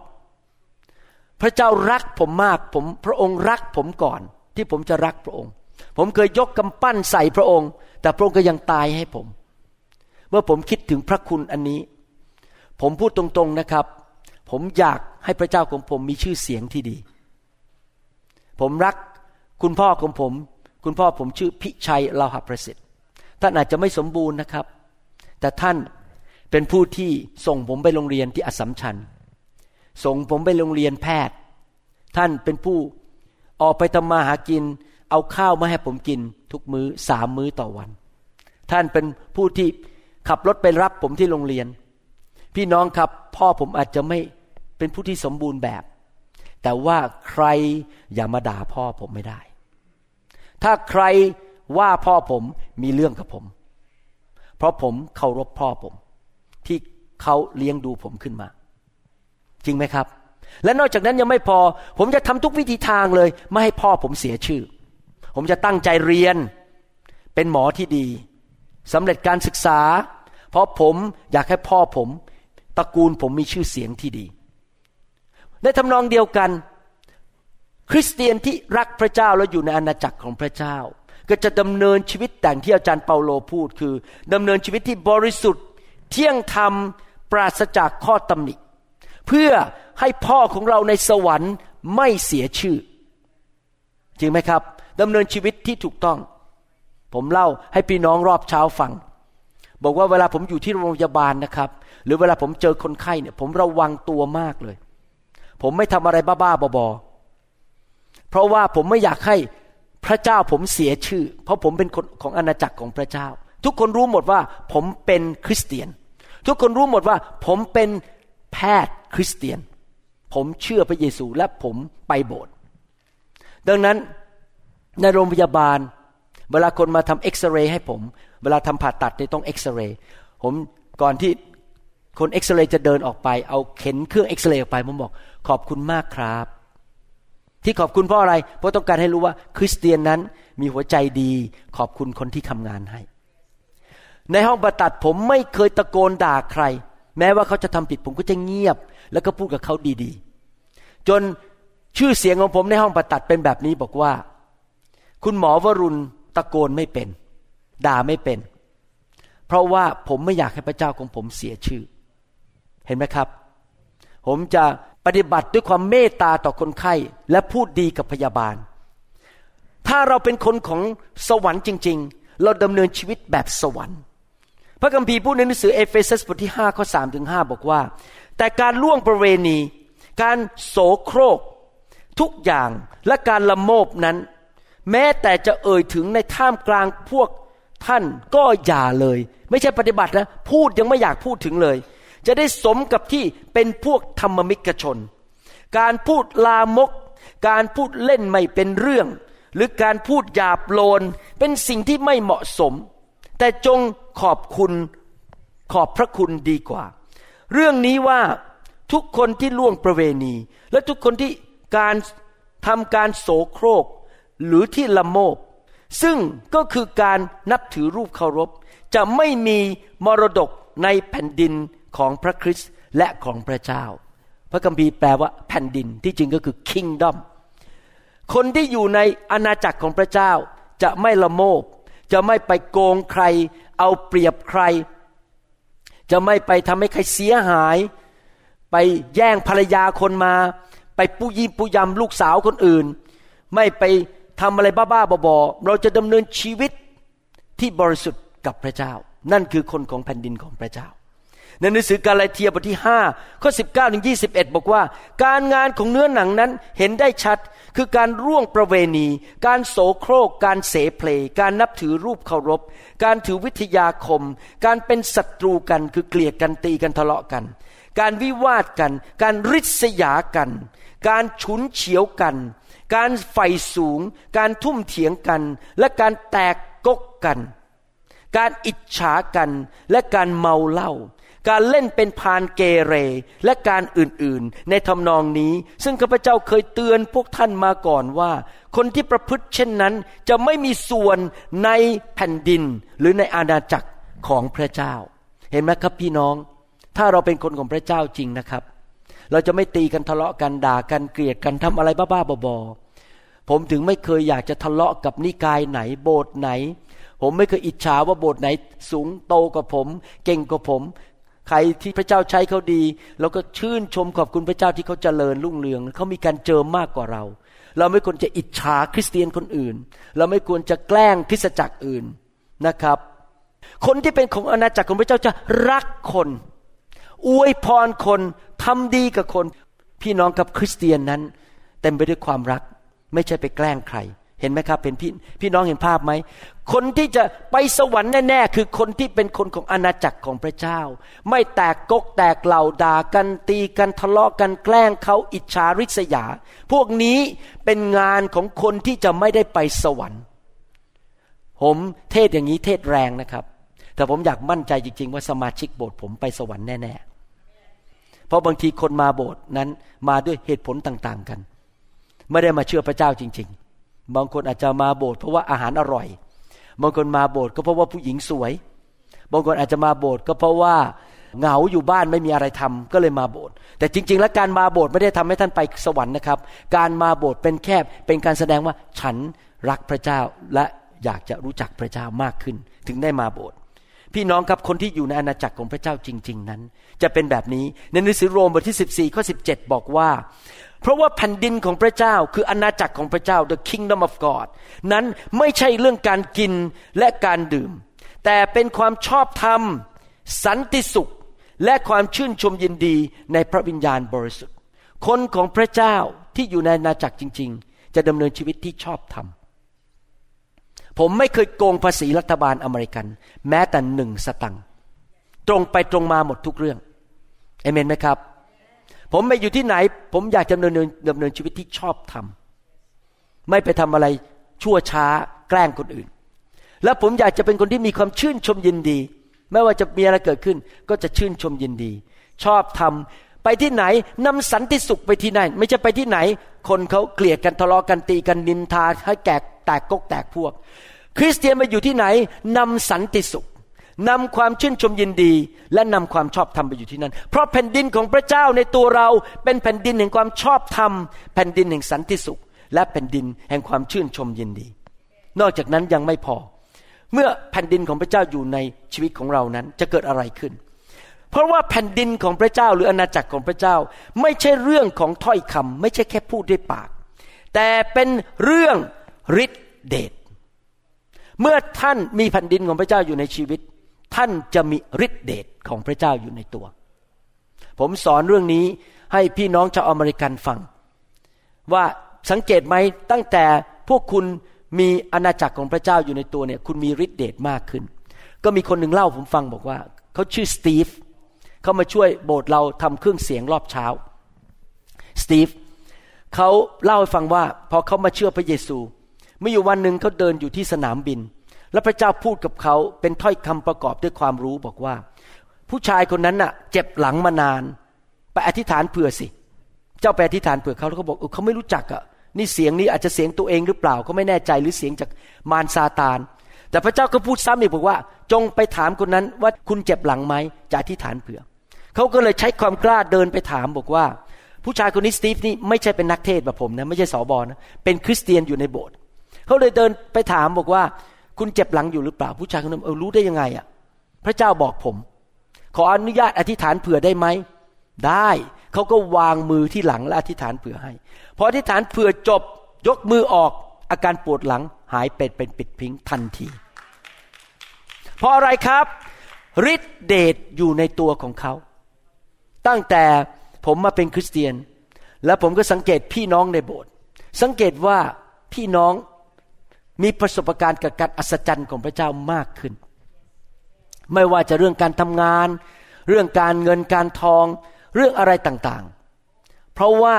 พระเจ้ารักผมมากผมพระองค์รักผมก่อน ที่ผมจะรักพระองค์ ผมเคยยกกำปั้นใส่พระองค์ แต่พระองค์ก็ยังตายให้ผม เมื่อผมคิดถึงพระคุณอันนี้ ผมพูดตรงๆนะครับ ผมอยากให้พระเจ้าของผมมีชื่อเสียงที่ดี ผมรักคุณพ่อของผม คุณพ่อผมชื่อพิชัยลาหประสิทธิ์ท่านอาจจะไม่สมบูรณ์นะครับ แต่ท่านเป็นผู้ที่ส่งผมไปโรงเรียนที่อสมชัญ ส่งผมไปโรงเรียนแพทย์ ท่านเป็นผู้ออกไปทำมาหากิน เอาข้าวมาให้ผมกิน ทุกมื้อสามมื้อต่อวัน ท่านเป็นผู้ที่ขับรถไปรับผมที่โรงเรียน พี่น้องครับพ่อผมอาจจะไม่เป็นผู้ที่สมบูรณ์แบบ แต่ว่าใครอย่ามาด่าพ่อผมไม่ได้ ถ้าใครว่าพ่อผมมีเรื่องกับผม เพราะผมเคารพพ่อผม ที่เขาเลี้ยงดูผมขึ้นมา จริงไหมครับ และนอกจากนั้นยังไม่พอ ผมจะทำทุกวิธีทางเลย ไม่ให้พ่อผมเสียชื่อ ผมจะตั้งใจเรียน เป็นหมอที่ดีสำเร็จการศึกษา เพราะผมอยากให้พ่อผม ตระกูลผมมีชื่อเสียงที่ดี ในทำนองเดียวกัน คริสเตียนที่รักพระเจ้าแล้วอยู่ในอาณาจักรของพระเจ้า ก็จะดำเนินชีวิตแต่งที่อาจารย์เปาโลพูด คือดำเนินชีวิตที่บริสุทธิ์ เที่ยงธรรมปราศจากข้อตำหนิเพื่อให้พ่อของเราในสวรรค์ไม่เสียชื่อ จริงไหมครับดำเนินชีวิตที่ถูกต้อง ผมเล่าให้พี่น้องรอบเช้าฟัง บอกว่าเวลาผมอยู่ที่โรงพยาบาลนะครับ หรือเวลาผมเจอคนไข้เนี่ย ผมระวังตัวมากเลย ผมไม่ทำอะไรบ้าๆบอๆเพราะว่าผมไม่อยากให้พระเจ้าผมเสียชื่อ เพราะผมเป็นคนของอาณาจักรของพระเจ้า ทุกคนรู้หมดว่าผมเป็นคริสเตียน ทุกคนรู้หมดว่า ผมเป็นแพทย์คริสเตียน ผมเชื่อพระเยซูและผมไปโบสถ์ดังนั้นในโรงพยาบาล เวลาคนมาทำเอ็กซเรย์ให้ผม เวลาทำผ่าตัดเนี่ยต้องเอ็กซเรย์ผมก่อนที่ คนเอ็กซเรย์จะเดินออกไป เอาเข็นเครื่องเอ็กซเรย์ออกไปผมบอก ขอบคุณมากครับ ที่ขอบคุณเพราะอะไร เพราะต้องการให้รู้ว่าคริสเตียนนั้นมีหัวใจดี ขอบคุณคนที่ทำงานให้ ในห้องผ่าตัดผมไม่เคยตะโกนด่าใคร แม้ว่าเขาจะทำผิดผมก็จะเงียบ แล้วก็พูดกับเขาดีๆ จนชื่อเสียงของผมในห้องประตัดเป็นแบบนี้บอกว่า คุณหมอวรุณตะโกนไม่เป็น ด่าไม่เป็น เพราะว่าผมไม่อยากให้พระเจ้าของผมเสียชื่อ เห็นไหมครับ ผมจะปฏิบัติด้วยความเมตตาต่อคนไข้และพูดดีกับพยาบาล ถ้าเราเป็นคนของสวรรค์จริง ๆ เราดำเนินชีวิตแบบสวรรค์ พระคัมภีร์พูดในหนังสือเอเฟซัสบทที่5ข้อ3ถึง5บอกว่า แต่การล่วงประเวณี การโสโครก ทุกอย่างและการละโมบนั้น แม้แต่จะเอ่ยถึงในท่ามกลางพวกท่านก็อย่าเลย ไม่ใช่ปฏิบัตินะ พูดยังไม่อยากพูดถึงเลย จะได้สมกับที่เป็นพวกธรรมิกชน การพูดลามก การพูดเล่นไม่เป็นเรื่อง หรือการพูดหยาบโลนเป็นสิ่งที่ไม่เหมาะสม แต่จงขอบคุณขอบพระคุณดีกว่า เรื่องนี้ว่าทุกคนที่ล่วงประเวณี และทุกคนที่การทำการโสโครก หรือที่ละโมบ ซึ่งก็คือการนับถือรูปเคารพ จะไม่มีมรดกในแผ่นดิน ของพระคริสต์และของพระเจ้า พระคัมภีร์แปลว่าแผ่นดินที่จริงก็คือ kingdom คนที่อยู่ในอาณาจักรของพระเจ้าจะไม่ละโมบ จะไม่ไปโกงใคร เอาเปรียบใคร จะไม่ไปทำให้ใครเสียหาย ไปแย่งภรรยาคนมา ไปปุยิมปุยำลูกสาวคนอื่น ไม่ไปทำอะไรบ้าๆบอๆเราจะดำเนินชีวิตที่บริสุทธิ์กับพระเจ้า นั่นคือคนของแผ่นดินของพระเจ้า ในหนังสือกาลาเทียบทที่5ข้อ19ถึง21 บอกว่า การงานของเนื้อหนังนั้นเห็นได้ชัด คือการร่วงประเวณี การโสโครก การเสเพล การนับถือรูปเคารพ การถือวิทยาคม การเป็นศัตรูกันคือเกลียดกันตีกันทะเลาะกัน การวิวาทกัน การริษยากัน การฉุนเฉียวกัน การไฟสูง การทุ่มเถียงกัน และการแตกกกกัน การอิจฉากันและการเมาเหล้า การเล่นเป็นพานเกเรและการอื่นๆ ในทำนองนี้ ซึ่งข้าพเจ้าเคยเตือนพวกท่านมาก่อนว่า คนที่ประพฤติเช่นนั้น จะไม่มีส่วนในแผ่นดินหรือในอาณาจักรของพระเจ้า เห็นไหมครับพี่น้อง ถ้าเราเป็นคนของพระเจ้าจริงนะครับ เราจะไม่ตีกันทะเลาะกันด่ากันเกลียดกันทำอะไรบ้าๆบอๆผมถึงไม่เคยอยากจะทะเลาะกับนิกายไหนโบสถ์ไหนผมไม่เคยอิจฉาว่าโบสถ์ไหนสูงโตกว่าผม เก่งกว่าผม ใครที่พระเจ้าใช้เขาดี เราก็ชื่นชมขอบคุณพระเจ้าที่เขาเจริญรุ่งเรืองเขามีการเจิมมากกว่าเรา เราไม่ควรจะอิจฉาคริสเตียนคนอื่น เราไม่ควรจะแกล้งคริสตจักรอื่นนะครับ คนที่เป็นของอาณาจักรของพระเจ้าจะรักคน อวยพรคนทำดีกับคน พี่น้องกับคริสเตียนนั้น เต็มไปด้วยความรัก ไม่ใช่ไปแกล้งใคร เห็นไหมครับเป็นพี่พี่น้องเห็นภาพไหมคนที่จะไปสวรรค์แน่ๆคือคนที่เป็นคนของอาณาจักรของพระเจ้า ไม่แตกกกแตกเหล่าด่ากันตีกันทะเลาะกันแกล้งเขาอิจฉาริษยา พวกนี้เป็นงานของคนที่จะไม่ได้ไปสวรรค์ ผมเทศอย่างนี้เทศแรงนะครับ แต่ผมอยากมั่นใจจริง ๆ ว่าสมาชิกโบสถ์ผมไปสวรรค์แน่ๆเพราะบางทีคนมาโบสถ์นั้นมาด้วยเหตุผลต่างๆกัน ไม่ได้มาเชื่อพระเจ้าจริง ๆ บางคนอาจจะมาโบสถ์เพราะว่าอาหารอร่อย บางคนมาโบสถ์ก็เพราะว่าผู้หญิงสวย บางคนอาจจะมาโบสถ์ก็เพราะว่าเหงาอยู่บ้านไม่มีอะไรทำก็เลยมาโบสถ์แต่จริง ๆ แล้วการมาโบสถ์ไม่ได้ทำให้ท่านไปสวรรค์นะครับ การมาโบสถ์เป็นแค่เป็นการแสดงว่าฉันรักพระเจ้าและอยากจะรู้จักพระเจ้ามากขึ้น ถึงได้มาโบสถ์พี่น้องครับคนที่อยู่ในอาณาจักรของพระเจ้าจริง ๆ นั้น จะเป็นแบบนี้ในหนังสือโรมบทที่ 14ข้อ17 บอกว่า เพราะว่าแผ่นดินของพระเจ้าคืออาณาจักรของพระเจ้า the kingdom of God นั้นไม่ใช่เรื่องการกินและการดื่ม แต่เป็นความชอบธรรม สันติสุข และความชื่นชมยินดีในพระวิญญาณบริสุทธิ์ คนของพระเจ้าที่อยู่ในอาณาจักรจริง ๆ จะดำเนินชีวิตที่ชอบธรรม ผมไม่เคยโกงภาษีรัฐบาลอเมริกัน แม้แต่หนึ่งสตังค์ตรงไปตรงมาหมดทุกเรื่องเอเมนไหมครับ ผมไปอยู่ที่ไหน ผมอยากดำเนินดำเนินชีวิตที่ชอบทำไม่ไปทำอะไรชั่วช้าแกล้งคนอื่น และผมอยากจะเป็นคนที่มีความชื่นชมยินดี ไม่ว่าจะมีอะไรเกิดขึ้น ก็จะชื่นชมยินดี ชอบทำไปที่ไหนนำสันติสุขไปที่ไหนไม่ใช่ไปที่ไหน คนเขาเกลียดกันทะเลาะกันตีกันนินทาให้แกกแตกกกแตกพวก คริสเตียนมาอยู่ที่ไหนนำสันติสุข นำความชื่นชมยินดี และนำความชอบธรรมไปอยู่ที่นั่น เพราะแผ่นดินของพระเจ้าในตัวเราเป็นแผ่นดินแห่งความชอบธรรม แผ่นดินแห่งสันติสุข และแผ่นดินแห่งความชื่นชมยินดี นอกจากนั้นยังไม่พอ เมื่อแผ่นดินของพระเจ้าอยู่ในชีวิตของเรานั้นจะเกิดอะไรขึ้น เพราะว่าแผ่นดินของพระเจ้าหรืออาณาจักรของพระเจ้า ไม่ใช่เรื่องของถ้อยคำไม่ใช่แค่พูดด้วยปาก แต่เป็นเรื่องฤทธิเดชเมื่อท่านมีแผ่นดินของพระเจ้าอยู่ในชีวิต ท่านจะมีฤทธิเดชของพระเจ้าอยู่ในตัว ผมสอนเรื่องนี้ให้พี่น้องชาวอเมริกันฟัง ว่าสังเกตไหมตั้งแต่พวกคุณมีอาณาจักรของพระเจ้าอยู่ในตัวเนี่ย คุณมีฤทธิเดชมากขึ้น ก็มีคนหนึ่งเล่าผมฟังบอกว่าเขาชื่อสตีฟเขามาช่วยโบสถ์เราทำเครื่องเสียงรอบเช้าสตีฟเขาเล่าให้ฟังว่าพอเขามาเชื่อพระเยซูเมื่ออยู่วันหนึ่งเขาเดินอยู่ที่สนามบิน แล้วพระเจ้าพูดกับเขาเป็นถ้อยคำประกอบด้วยความรู้บอกว่า ผู้ชายคนนั้นน่ะ เจ็บหลังมานาน ไปอธิษฐานเผื่อสิ เจ้าไปอธิษฐานเผื่อเขาแล้วเขาบอกเออเขาไม่รู้จักอะนี่เสียงนี้อาจจะเสียงตัวเองหรือเปล่าก็ไม่แน่ใจหรือเสียงจากมารซาตาน แต่พระเจ้าก็พูดซ้ำอีกบอกว่า จงไปถามคนนั้นว่าคุณเจ็บหลังไหมจะอธิษฐานเผื่อเขาก็เลยใช้ความกล้าเดินไปถามบอกว่า ผู้ชายคนนี้สตีฟนี่ไม่ใช่เป็นนักเทศแบบผมนะไม่ใช่สอบอนะเป็นคริสเตียนอยู่ในโบสถ์เขาเลยเดินไปถามบอกว่า คุณเจ็บหลังอยู่หรือเปล่าผู้ชายคนนั้นเออรู้ได้ยังไงอะ่ะ พระเจ้าบอกผม ขออนุญาตอธิษฐานเผื่อได้ไหมได้เขาก็วางมือที่หลังและอธิษฐานเผื่อให้พออธิษฐานเผื่อจบยกมือออกอาการปวดหลังหายเป็นเป็นปิดพิงทันที เพราะอะไรครับฤทธิเดชอยู่ในตัวของเขา ตั้งแต่ผมมาเป็นคริสเตียน และผมก็สังเกตพี่น้องในโบสถ์สังเกตว่าพี่น้อง มีประสบการณ์กับการอัศจรรย์ของพระเจ้ามากขึ้น ไม่ว่าจะเรื่องการทำงาน เรื่องการเงินการทอง เรื่องอะไรต่างๆ เพราะว่า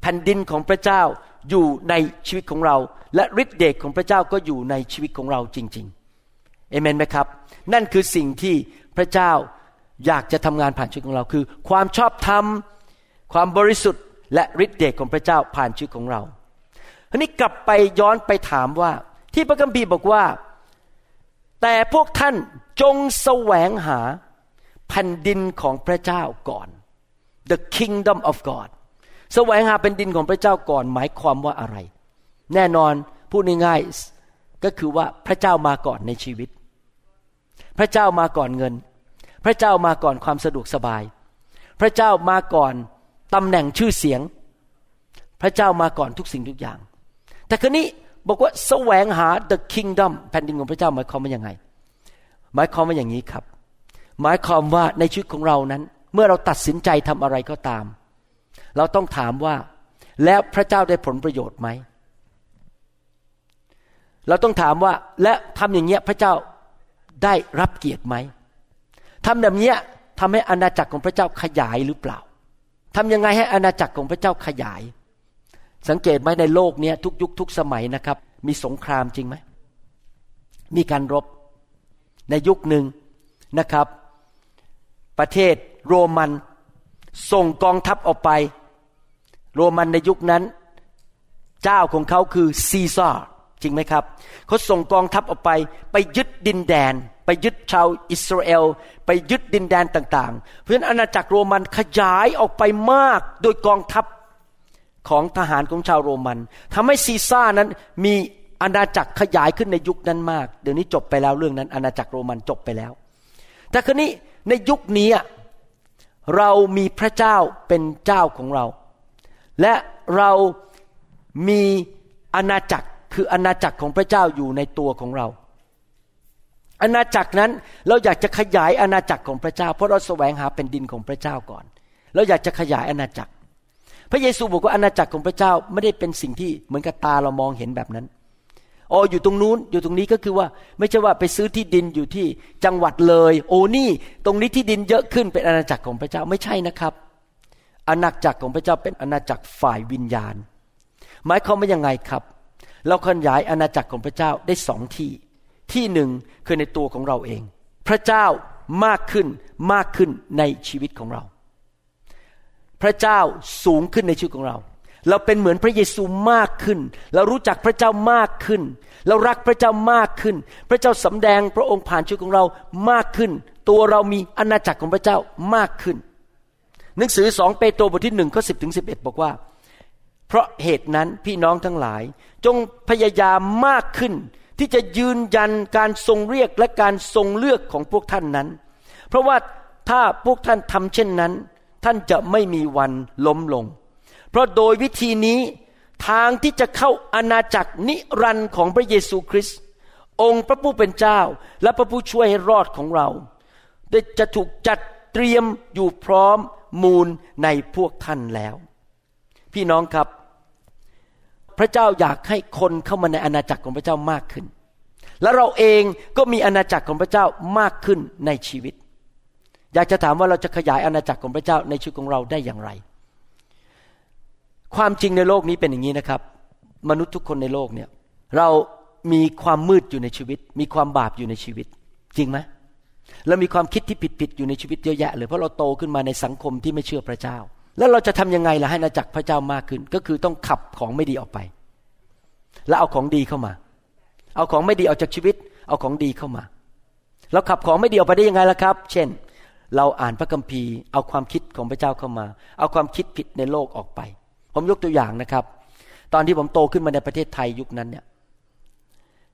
แผ่นดินของพระเจ้าอยู่ในชีวิตของเรา และฤทธิเดชของพระเจ้าก็อยู่ในชีวิตของเราจริง ๆ เอเมนไหมครับ นั่นคือสิ่งที่พระเจ้าอยากจะทำงานผ่านชีวิตของเราคือ ความชอบธรรม ความบริสุทธิ์และฤทธิเดชของพระเจ้าผ่านชีวิตของเรา ทีนี้กลับไปย้อนไปถามว่า ที่พระคัมภีร์บอกว่า แต่พวกท่านจงแสวงหาแผ่นดินของพระเจ้าก่อน the kingdom of God แสวงหาเป็นดินของพระเจ้าก่อนหมายความว่าอะไร แน่นอนพูดง่ายๆก็คือว่าพระเจ้ามาก่อนในชีวิต พระเจ้ามาก่อนเงิน พระเจ้ามาก่อนความสะดวกสบาย พระเจ้ามาก่อนตำแหน่งชื่อเสียง พระเจ้ามาก่อนทุกสิ่งทุกอย่าง แต่ครนี้บอกว่าแสวงหา the kingdom แผ่นดินของพระเจ้าหมายความว่ายังไง หมายความว่าอย่างนี้ครับ หมายความว่าในชีวิตของเรานั้น เมื่อเราตัดสินใจทำอะไรก็ตาม เราต้องถามว่า แล้วพระเจ้าได้ผลประโยชน์ไหม เราต้องถามว่า และทำอย่างเงี้ยพระเจ้าได้รับเกียรติไหมทำแบบนี้ทำให้อาณาจักรของพระเจ้าขยายหรือเปล่าทำยังไงให้อาณาจักรของพระเจ้าขยาย สังเกตไหมในโลกนี้ทุกยุคทุกสมัยนะครับ มีสงครามจริงไหม มีการรบในยุคหนึ่งนะครับ ประเทศโรมันส่งกองทัพออกไป โรมันในยุคนั้น เจ้าของเขาคือซีซ่าจริงไหมครับเขาส่งกองทัพออกไปไปยึดดินแดน ไปยึดชาวอิสราเอล ไปยึดดินแดนต่าง ๆ เพราะฉะนั้นอาณาจักรโรมันขยายออกไปมากโดยกองทัพ ของทหารของชาวโรมันทำให้ซีซ่านั้นมีอาณาจักรขยายขึ้นในยุคนั้นมาก เดี๋ยวนี้จบไปแล้วเรื่องนั้น อาณาจักรโรมันจบไปแล้ว แต่ครนี้ในยุคนี้เรามีพระเจ้าเป็นเจ้าของเรา และเรามีอาณาจักรคืออาณาจักรของพระเจ้าอยู่ในตัวของเรา อาณาจักรนั้นเราอยากจะขยายอาณาจักรของพระเจ้า เพราะเราแสวงหาเป็นดินของพระเจ้าก่อน เราอยากจะขยายอาณาจักร พระเยซูบอกว่าอาณาจักรของพระเจ้าไม่ได้เป็นสิ่งที่เหมือนกับตาเรามองเห็นแบบนั้นอ๋ออยู่ตรงนู้นอยู่ตรงนี้ก็คือว่า ไม่ใช่ว่าไปซื้อที่ดินอยู่ที่จังหวัดเลย โอ้นี่ ตรงนี้ที่ดินเยอะขึ้นเป็นอาณาจักรของพระเจ้าไม่ใช่นะครับ อาณาจักรของพระเจ้าเป็นอาณาจักรฝ่ายวิญญาณ หมายความว่ายังไงครับ เราขยายอาณาจักรของพระเจ้าได้สองที่ ที่หนึ่งคือในตัวของเราเอง พระเจ้ามากขึ้นมากขึ้นในชีวิตของเรา พระเจ้าสูงขึ้นในชีวิตของเรา เราเป็นเหมือนพระเยซูมากขึ้น เรารู้จักพระเจ้ามากขึ้น เรารักพระเจ้ามากขึ้น พระเจ้าสำแดงพระองค์ผ่านชีวิตของเรามากขึ้น ตัวเรามีอาณาจักรของพระเจ้ามากขึ้น หนังสือสองเปโตรบทที่หนึ่งข้อสิบถึงสิบเอ็ดบอกว่า เพราะเหตุนั้นพี่น้องทั้งหลาย จงพยายามมากขึ้น ที่จะยืนยันการทรงเรียกและการทรงเลือกของพวกท่านนั้น เพราะว่าถ้าพวกท่านทำเช่นนั้น ท่านจะไม่มีวันล้มลง เพราะโดยวิธีนี้ทางที่จะเข้าอาณาจักรนิรันดร์ของพระเยซูคริสต์องค์พระผู้เป็นเจ้า และพระผู้ช่วยให้รอดของเราได้จะถูกจัดเตรียมอยู่พร้อมมูลในพวกท่านแล้ว พี่น้องครับ พระเจ้าอยากให้คนเข้ามาในอาณาจักรของพระเจ้ามากขึ้น และเราเองก็มีอาณาจักรของพระเจ้ามากขึ้นในชีวิต อยากจะถามว่าเราจะขยายอาณาจักรของพระเจ้าในชีวิตของเราได้อย่างไร ความจริงในโลกนี้เป็นอย่างนี้นะครับ มนุษย์ทุกคนในโลกเนี่ย เรามีความมืดอยู่ในชีวิต มีความบาปอยู่ในชีวิต จริงไหมเรามีความคิดที่ผิดๆอยู่ในชีวิตเยอะแยะเลยเพราะเราโตขึ้นมาในสังคมที่ไม่เชื่อพระเจ้า แล้วเราจะทำยังไงล่ะให้นาณาจักรพระเจ้ามากขึ้น ก็คือต้องขับของไม่ดีออกไป แล้วเอาของดีเข้ามา เอาของไม่ดีออกจากชีวิต เอาของดีเข้ามาเราขับของไม่ดีออกไปได้ยังไงล่ะครับ เช่น เราอ่านพระคัมภีร์เอาความคิดของพระเจ้าเข้ามา เอาความคิดผิดในโลกออกไป ผมยกตัวอย่างนะครับ ตอนที่ผมโตขึ้นมาในประเทศไทยยุคนั้นเนี่ย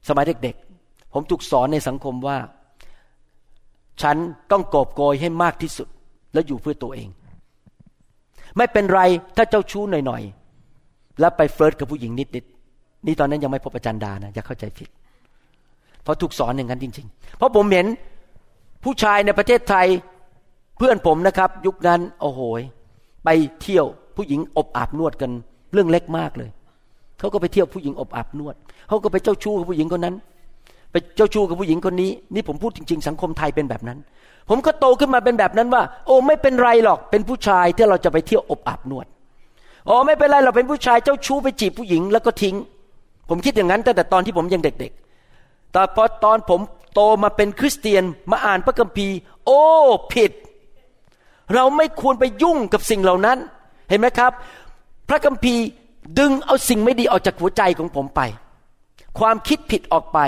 สมัยเด็กๆ ผมถูกสอนในสังคมว่า ฉันต้องกอบโกยให้มากที่สุด แล้วอยู่เพื่อตัวเอง ไม่เป็นไรถ้าเจ้าชู้หน่อยๆ แล้วไปเฟิร์สกับผู้หญิงนิดๆ นี่ตอนนั้นยังไม่พบอาจารย์ดานะอย่าเข้าใจผิด เพราะถูกสอนอย่างนั้นจริง ๆ เพราะผมเห็นผู้ชายในประเทศไทย เพื่อนผมนะครับ ยุคนั้นโอ้โหไปเที่ยวผู้หญิงอบอาบนวดกันเรื่องเล็กมากเลยเขาก็ไปเที่ยวผู้หญิงอบอาบนวดเขาก็ไปเจ้าชู้กับผู้หญิงคนนั้น ไปเจ้าชู้กับผู้หญิงคนนี้ นี่ผมพูดจริง ๆ สังคมไทยเป็นแบบนั้น ผมก็โตขึ้นมาเป็นแบบนั้นว่า โอ้ไม่เป็นไรหรอกเป็นผู้ชายที่เราจะไปเที่ยวอบอาบนวดโอ้ไม่เป็นไรเราเป็นผู้ชายเจ้าชู้ไปจีบผู้หญิงแล้วก็ทิ้ง ผมคิดอย่างนั้นตั้งแต่ตอนที่ผมยังเด็ก ๆ แต่พอตอนผมโตมาเป็นคริสเตียนมาอ่านพระคัมภีร์ โอ้ผิด เราไม่ควรไปยุ่งกับสิ่งเหล่านั้น เห็นไหมครับ พระคัมภีร์ดึงเอาสิ่งไม่ดีออกจากหัวใจของผมไป ความคิดผิดออกไป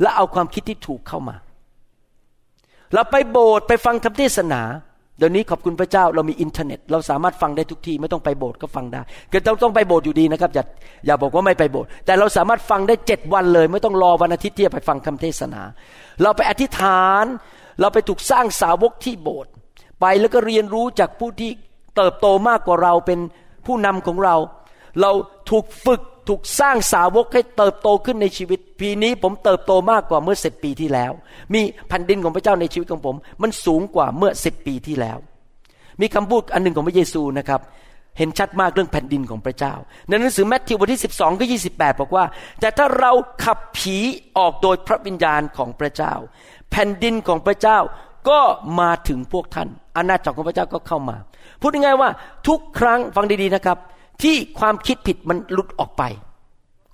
แล้วเอาความคิดที่ถูกเข้ามา เราไปโบสถ์ไปฟังคำเทศนา เดี๋ยวนี้ขอบคุณพระเจ้าเรามีอินเทอร์เน็ต เราสามารถฟังได้ทุกที่ไม่ต้องไปโบสถ์ก็ฟังได้ก็ต้องต้องไปโบสถ์อยู่ดีนะครับ อย่าอย่าบอกว่าไม่ไปโบสถ์แต่เราสามารถฟังได้เจ็ดวันเลย ไม่ต้องรอวันอาทิตย์ที่จะไปฟังคำเทศนา เราไปอธิษฐาน เราไปถูกสร้างสาวกที่โบสถ์ ไปแล้วก็เรียนรู้จากผู้ที่เติบโตมากกว่าเราเป็นผู้นำของเรา เราถูกฝึกถูกสร้างสาวกให้เติบโตขึ้นในชีวิต ปีนี้ผมเติบโตมากกว่าเมื่อสิบปีที่แล้ว มีแผ่นดินของพระเจ้าในชีวิตของผม มันสูงกว่าเมื่อสิบปีที่แล้ว มีคำพูดอันหนึ่งของพระเยซูนะครับ เห็นชัดมากเรื่องแผ่นดินของพระเจ้า ในหนังสือแมทธิวบทที่ 12ก็28บอกว่า แต่ถ้าเราขับผีออกโดยพระวิญญาณของพระเจ้า แผ่นดินของพระเจ้า ก็มาถึงพวกท่านอาณาจักรของพระเจ้าก็เข้ามา พูดง่ายๆว่าทุกครั้งฟังดีๆนะครับ ที่ความคิดผิดมันหลุดออกไป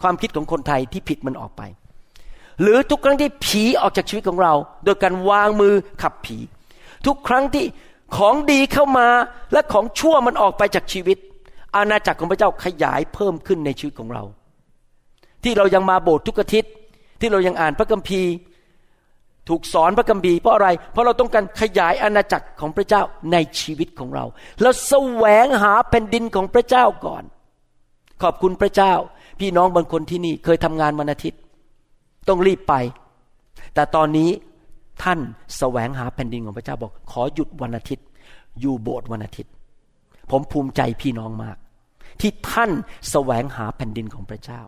ความคิดของคนไทยที่ผิดมันออกไป หรือทุกครั้งที่ผีออกจากชีวิตของเรา โดยการวางมือขับผี ทุกครั้งที่ของดีเข้ามาและของชั่วมันออกไปจากชีวิต อาณาจักรของพระเจ้าขยายเพิ่มขึ้นในชีวิตของเรา ที่เรายังมาโบสถ์ทุกอาทิตย์ ที่เรายังอ่านพระคัมภีร์ ถูกสอนพระคัมภีร์เพราะอะไร เพราะเราต้องการขยายอาณาจักรของพระเจ้าในชีวิตของเรา เราแสวงหาแผ่นดินของพระเจ้าก่อน ขอบคุณพระเจ้า พี่น้องบางคนที่นี่เคยทำงานวันอาทิตย์ ต้องรีบไป แต่ตอนนี้ท่านแสวงหาแผ่นดินของพระเจ้าบอก ขอหยุดวันอาทิตย์ อยู่โบสถ์วันอาทิตย์ ผมภูมิใจพี่น้องมาก ที่ท่านแสวงหาแผ่นดินของพระเจ้า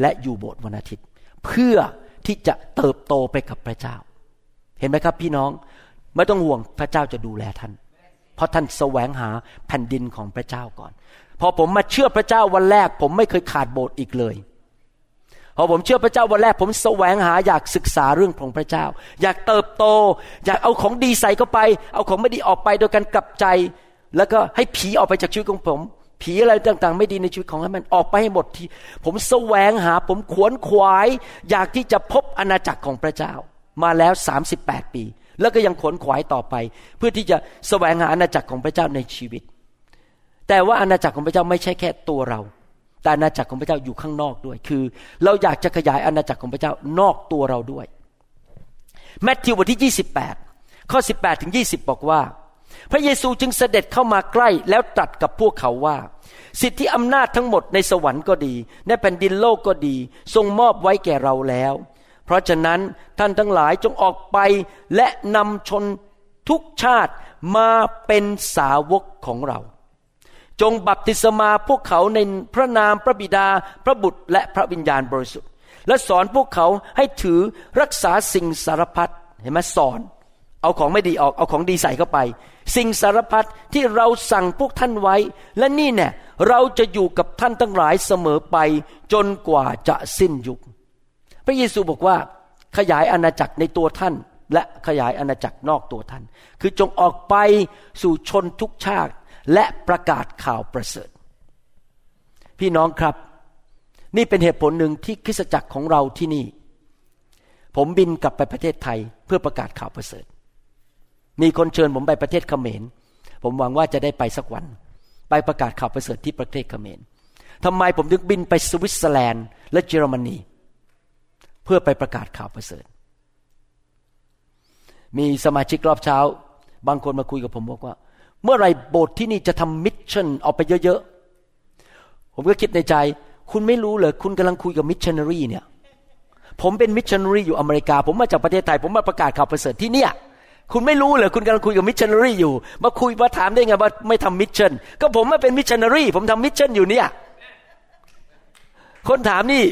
และอยู่โบสถ์วันอาทิตย์ เพื่อ ที่จะเติบโตไปกับพระเจ้า เห็นไหมครับพี่น้องไม่ต้องห่วงพระเจ้าจะดูแลท่าน เพราะท่านแสวงหาแผ่นดินของพระเจ้าก่อน พอผมมาเชื่อพระเจ้าวันแรก ผมไม่เคยขาดโบสถ์อีกเลยพอผมเชื่อพระเจ้าวันแรก ผมแสวงหาอยากศึกษาเรื่องของพระเจ้า อยากเติบโต อยากเอาของดีใส่เข้าไป เอาของไม่ดีออกไปโดยการกลับใจ แล้วก็ให้ผีออกไปจากชีวิตของผม ผีอะไรต่างๆ ไม่ดีในชีวิตของให้มันออกไปให้หมดที ผมแสวงหา ผมขวนขวาย อยากที่จะพบอาณาจักรของพระเจ้า มาแล้ว 38 ปี แล้วก็ยังขวนขวายต่อไป เพื่อที่จะแสวงหาอาณาจักรของพระเจ้าในชีวิต แต่ว่าอาณาจักรของพระเจ้าไม่ใช่แค่ตัวเรา แต่อาณาจักรของพระเจ้าอยู่ข้างนอกด้วย คือ เราอยากจะขยายอาณาจักรของพระเจ้านอกตัวเราด้วยแมทธิวบทที่ 28 ข้อ 18ถึง20 บอกว่า พระเยซูจึงเสด็จเข้ามาใกล้แล้วตรัสกับพวกเขาว่า สิทธิอำนาจทั้งหมดในสวรรค์ก็ดี ในแผ่นดินโลกก็ดี ทรงมอบไว้แก่เราแล้ว เพราะฉะนั้นท่านทั้งหลายจงออกไปและนำชนทุกชาติมาเป็นสาวกของเรา จงบัพติศมาพวกเขาในพระนามพระบิดาพระบุตรและพระวิญญาณบริสุทธิ์ และสอนพวกเขาให้ถือรักษาสิ่งสารพัดเห็นไหมสอน เอาของไม่ดีออกเอาของดีใส่เข้าไป สิ่งสารพัดที่เราสั่งพวกท่านไว้ และนี่เนี่ยเราจะอยู่กับท่านทั้งหลายเสมอไปจนกว่าจะสิ้นยุค พระเยซูบอกว่าขยายอาณาจักรในตัวท่าน และขยายอาณาจักรนอกตัวท่าน คือจงออกไปสู่ชนทุกชาติและประกาศข่าวประเสริฐ พี่น้องครับ นี่เป็นเหตุผลหนึ่งที่คริสตจักรของเราที่นี่ ผมบินกลับไปประเทศไทยเพื่อประกาศข่าวประเสริฐ มีคนเชิญผมไปประเทศเขมร ผมหวังว่าจะได้ไปสักวัน ไปประกาศข่าวประเสริฐที่ประเทศเขมรทำไมผมถึงบินไปสวิตเซอร์แลนด์และเยอรมนี เพื่อไปประกาศข่าวประเสริฐ มีสมาชิกรอบเช้า บางคนมาคุยกับผมบอกว่า เมื่อไรโบสถ์ที่นี่จะทำ mission ออกไปเยอะๆ ผมก็คิดในใจ คุณไม่รู้เลยคุณกำลังคุยกับมิชชันนารีเนี่ย ผมเป็นมิชชันนารีอยู่อเมริกา ผมมาจากประเทศไทย ผมมาประกาศข่าวประเสริฐที่เนี่ย คุณไม่รู้เลยคุณกำลังคุยกับมิชชันนารีอยู่ มาคุยมาถามได้ไงว่าไม่ทำ mission ก็ผมมาเป็นมิชชันนารีผมทำ mission อยู่เนี่ย คนถามนี่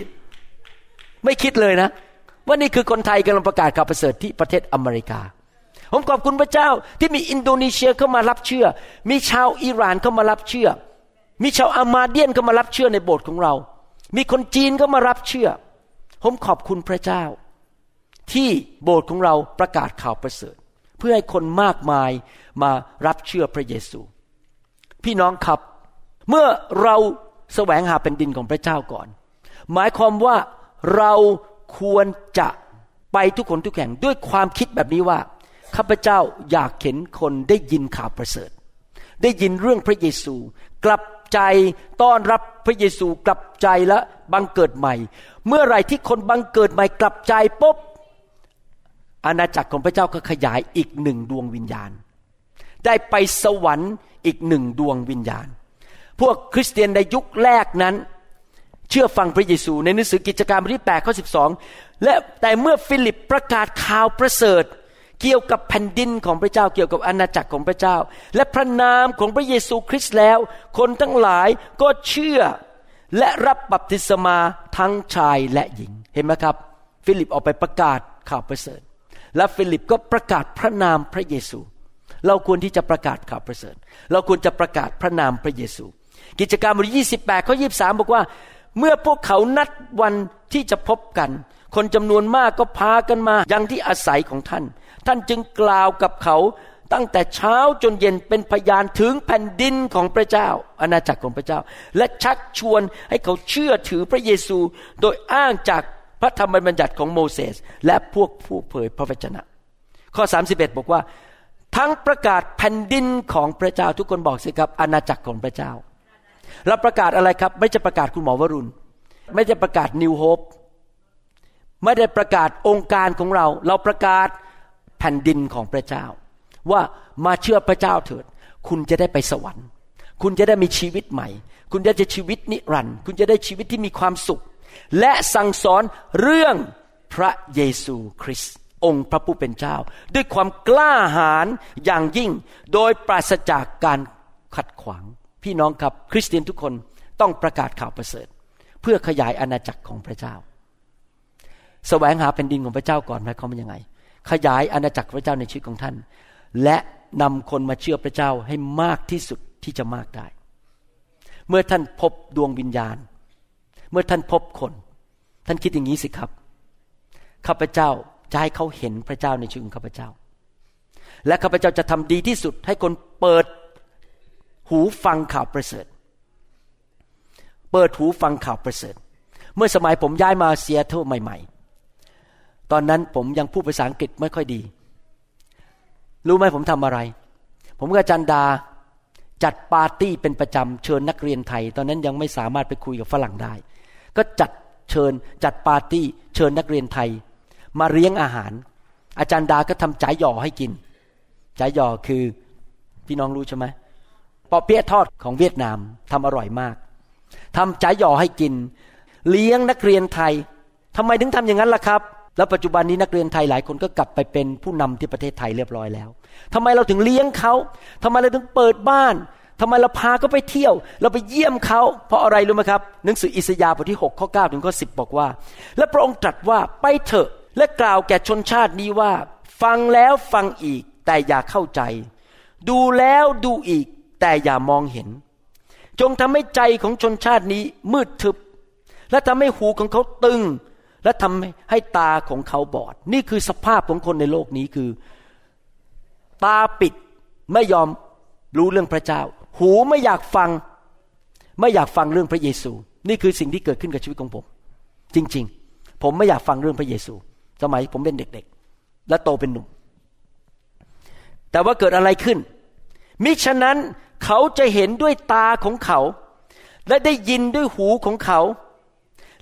ไม่คิดเลยนะ ว่านี่คือคนไทยกำลังประกาศข่าวประเสริฐที่ประเทศอเมริกา ผมขอบคุณพระเจ้าที่มีอินโดนีเซียเข้ามารับเชื่อ มีชาวอิหร่านเข้ามารับเชื่อ มีชาวอามาเดียนเข้ามารับเชื่อในโบสถ์ของเรา มีคนจีนเข้ามารับเชื่อ ผมขอบคุณพระเจ้า ที่โบสถ์ของเราประกาศข่าวประเสริฐ เพื่อให้คนมากมายมารับเชื่อพระเยซู พี่น้องครับเมื่อเราแสวงหาเป็นดินของพระเจ้าก่อน หมายความว่าเราควรจะไปทุกคนทุกแห่งด้วยความคิดแบบนี้ว่าข้าพเจ้าอยากเห็นคนได้ยินข่าวประเสริฐ ได้ยินเรื่องพระเยซู กลับใจต้อนรับพระเยซูกลับใจและบังเกิดใหม่ เมื่อไรที่คนบังเกิดใหม่กลับใจปุ๊บ อาณาจักรของพระเจ้าก็ขยายอีกหนึ่งดวงวิญญาณ ได้ไปสวรรค์อีกหนึ่งดวงวิญญาณ พวกคริสเตียนในยุคแรกนั้น เชื่อฟังพระเยซูในหนังสือกิจการบทที่8ข้อ12 และแต่เมื่อฟิลิปประกาศข่าวประเสริฐ เกี่ยวกับแผ่นดินของพระเจ้าเกี่ยวกับอาณาจักรของพระเจ้า และพระนามของพระเยซูคริสต์แล้ว คนทั้งหลายก็เชื่อและรับบัพติศมาทั้งชายและหญิงเห็นไหมครับ ฟิลิปออกไปประกาศข่าวประเสริฐ และฟิลิปก็ประกาศพระนามพระเยซู เราควรที่จะประกาศข่าวประเสริฐ เราควรจะประกาศพระนามพระเยซู กิจการบทที่28ข้อ23 บอกว่า เมื่อพวกเขานัดวันที่จะพบกัน คนจำนวนมากก็พากันมายังที่อาศัยของท่าน ท่านจึงกล่าวกับเขาตั้งแต่เช้าจนเย็นเป็นพยานถึงแผ่นดินของพระเจ้า อาณาจักรของพระเจ้า และชักชวนให้เขาเชื่อถือพระเยซู โดยอ้างจาก พระธรรมบัญญัติของโมเสสและพวกผู้เผยพระวจนะ ข้อ 31 บอกว่า ทั้งประกาศแผ่นดินของพระเจ้าทุกคนบอกสิครับอาณาจักรของพระเจ้าเราประกาศอะไรครับ ไม่จะประกาศคุณหมอวรุณ ไม่ได้ประกาศนิวโฮปไม่ได้ประกาศองค์การของเรา เราประกาศแผ่นดินของพระเจ้า ว่ามาเชื่อพระเจ้าเถิด คุณจะได้ไปสวรรค์ คุณจะได้มีชีวิตใหม่ คุณจะได้ชีวิตนิรันดร์คุณจะได้ชีวิตที่มีความสุข และสั่งสอนเรื่องพระเยซูคริสต์องค์พระผู้เป็นเจ้า ด้วยความกล้าหาญอย่างยิ่ง โดยปราศจากการขัดขวาง พี่น้องครับคริสเตียนทุกคนต้องประกาศข่าวประเสริฐ เพื่อขยายอาณาจักรของพระเจ้าสแสวงหาแผ่นดินของพระเจ้าก่อนหมายความว่ายังไง ขยายอาณาจักรพระเจ้าในชีวิตของท่าน และนำคนมาเชื่อพระเจ้าให้มากที่สุดที่จะมากได้ เมื่อท่านพบดวงวิญญาณ เมื่อท่านพบคน ท่านคิดอย่างนี้สิครับข้าพเจ้าจะให้เขาเห็นพระเจ้าในชีวิตของข้าพเจ้า และข้าพเจ้าจะทำดีที่สุด ให้คนเปิดหูฟังข่าวประเสริฐ เปิดหูฟังข่าวประเสริฐ เมื่อสมัยผมย้ายมาเซียเท่าใหม่ ๆ ตอนนั้นผมยังพูดภาษาอังกฤษไม่ค่อยดี รู้ไหมผมทำอะไร ผมกับจันดาจัดปาร์ตี้เป็นประจำเชิญนักเรียนไทย ตอนนั้นยังไม่สามารถไปคุยกับฝรั่งได้ ก็จัดเชิญจัดปาร์ตี้เชิญนักเรียนไทย มาเลี้ยงอาหาร อาจารย์ดาก็ทำจ่ายหย่อให้กินจ่ายหย่อคือพี่น้องรู้ใช่ไหมปอเปี๊ยะทอดของเวียดนามทำอร่อยมากทำจ่ายหย่อให้กิน เลี้ยงนักเรียนไทยทำไมถึงทำอย่างนั้นล่ะครับ แล้วปัจจุบันนี้นักเรียนไทยหลายคนก็กลับไปเป็นผู้นำที่ประเทศไทยเรียบร้อยแล้วทำไมเราถึงเลี้ยงเขาทำไมเราถึงเปิดบ้าน ทำไมเราพาเขาไปเที่ยว เราไปเยี่ยมเขาเพราะอะไรรู้ไหมครับ หนังสืออิสยาห์บทที่6ข้อ9ถึงข้อ10 บอกว่า และพระองค์ตรัสว่าไปเถอะและกล่าวแก่ชนชาตินี้ว่า ฟังแล้วฟังอีกแต่อย่าเข้าใจ ดูแล้วดูอีกแต่อย่ามองเห็น จงทำให้ใจของชนชาตินี้มืดทึบ และทำให้หูของเขาตึง และทำให้ตาของเขาบอด นี่คือสภาพของคนในโลกนี้คือ ตาปิดไม่ยอมรู้เรื่องพระเจ้า หูไม่อยากฟัง ไม่อยากฟังเรื่องพระเยซู นี่คือสิ่งที่เกิดขึ้นกับชีวิตของผม จริง ๆ ผมไม่อยากฟังเรื่องพระเยซู สมัยผมเป็นเด็ก ๆ และโตเป็นหนุ่ม แต่ว่าเกิดอะไรขึ้น มิฉะนั้นเขาจะเห็นด้วยตาของเขา และได้ยินด้วยหูของเขา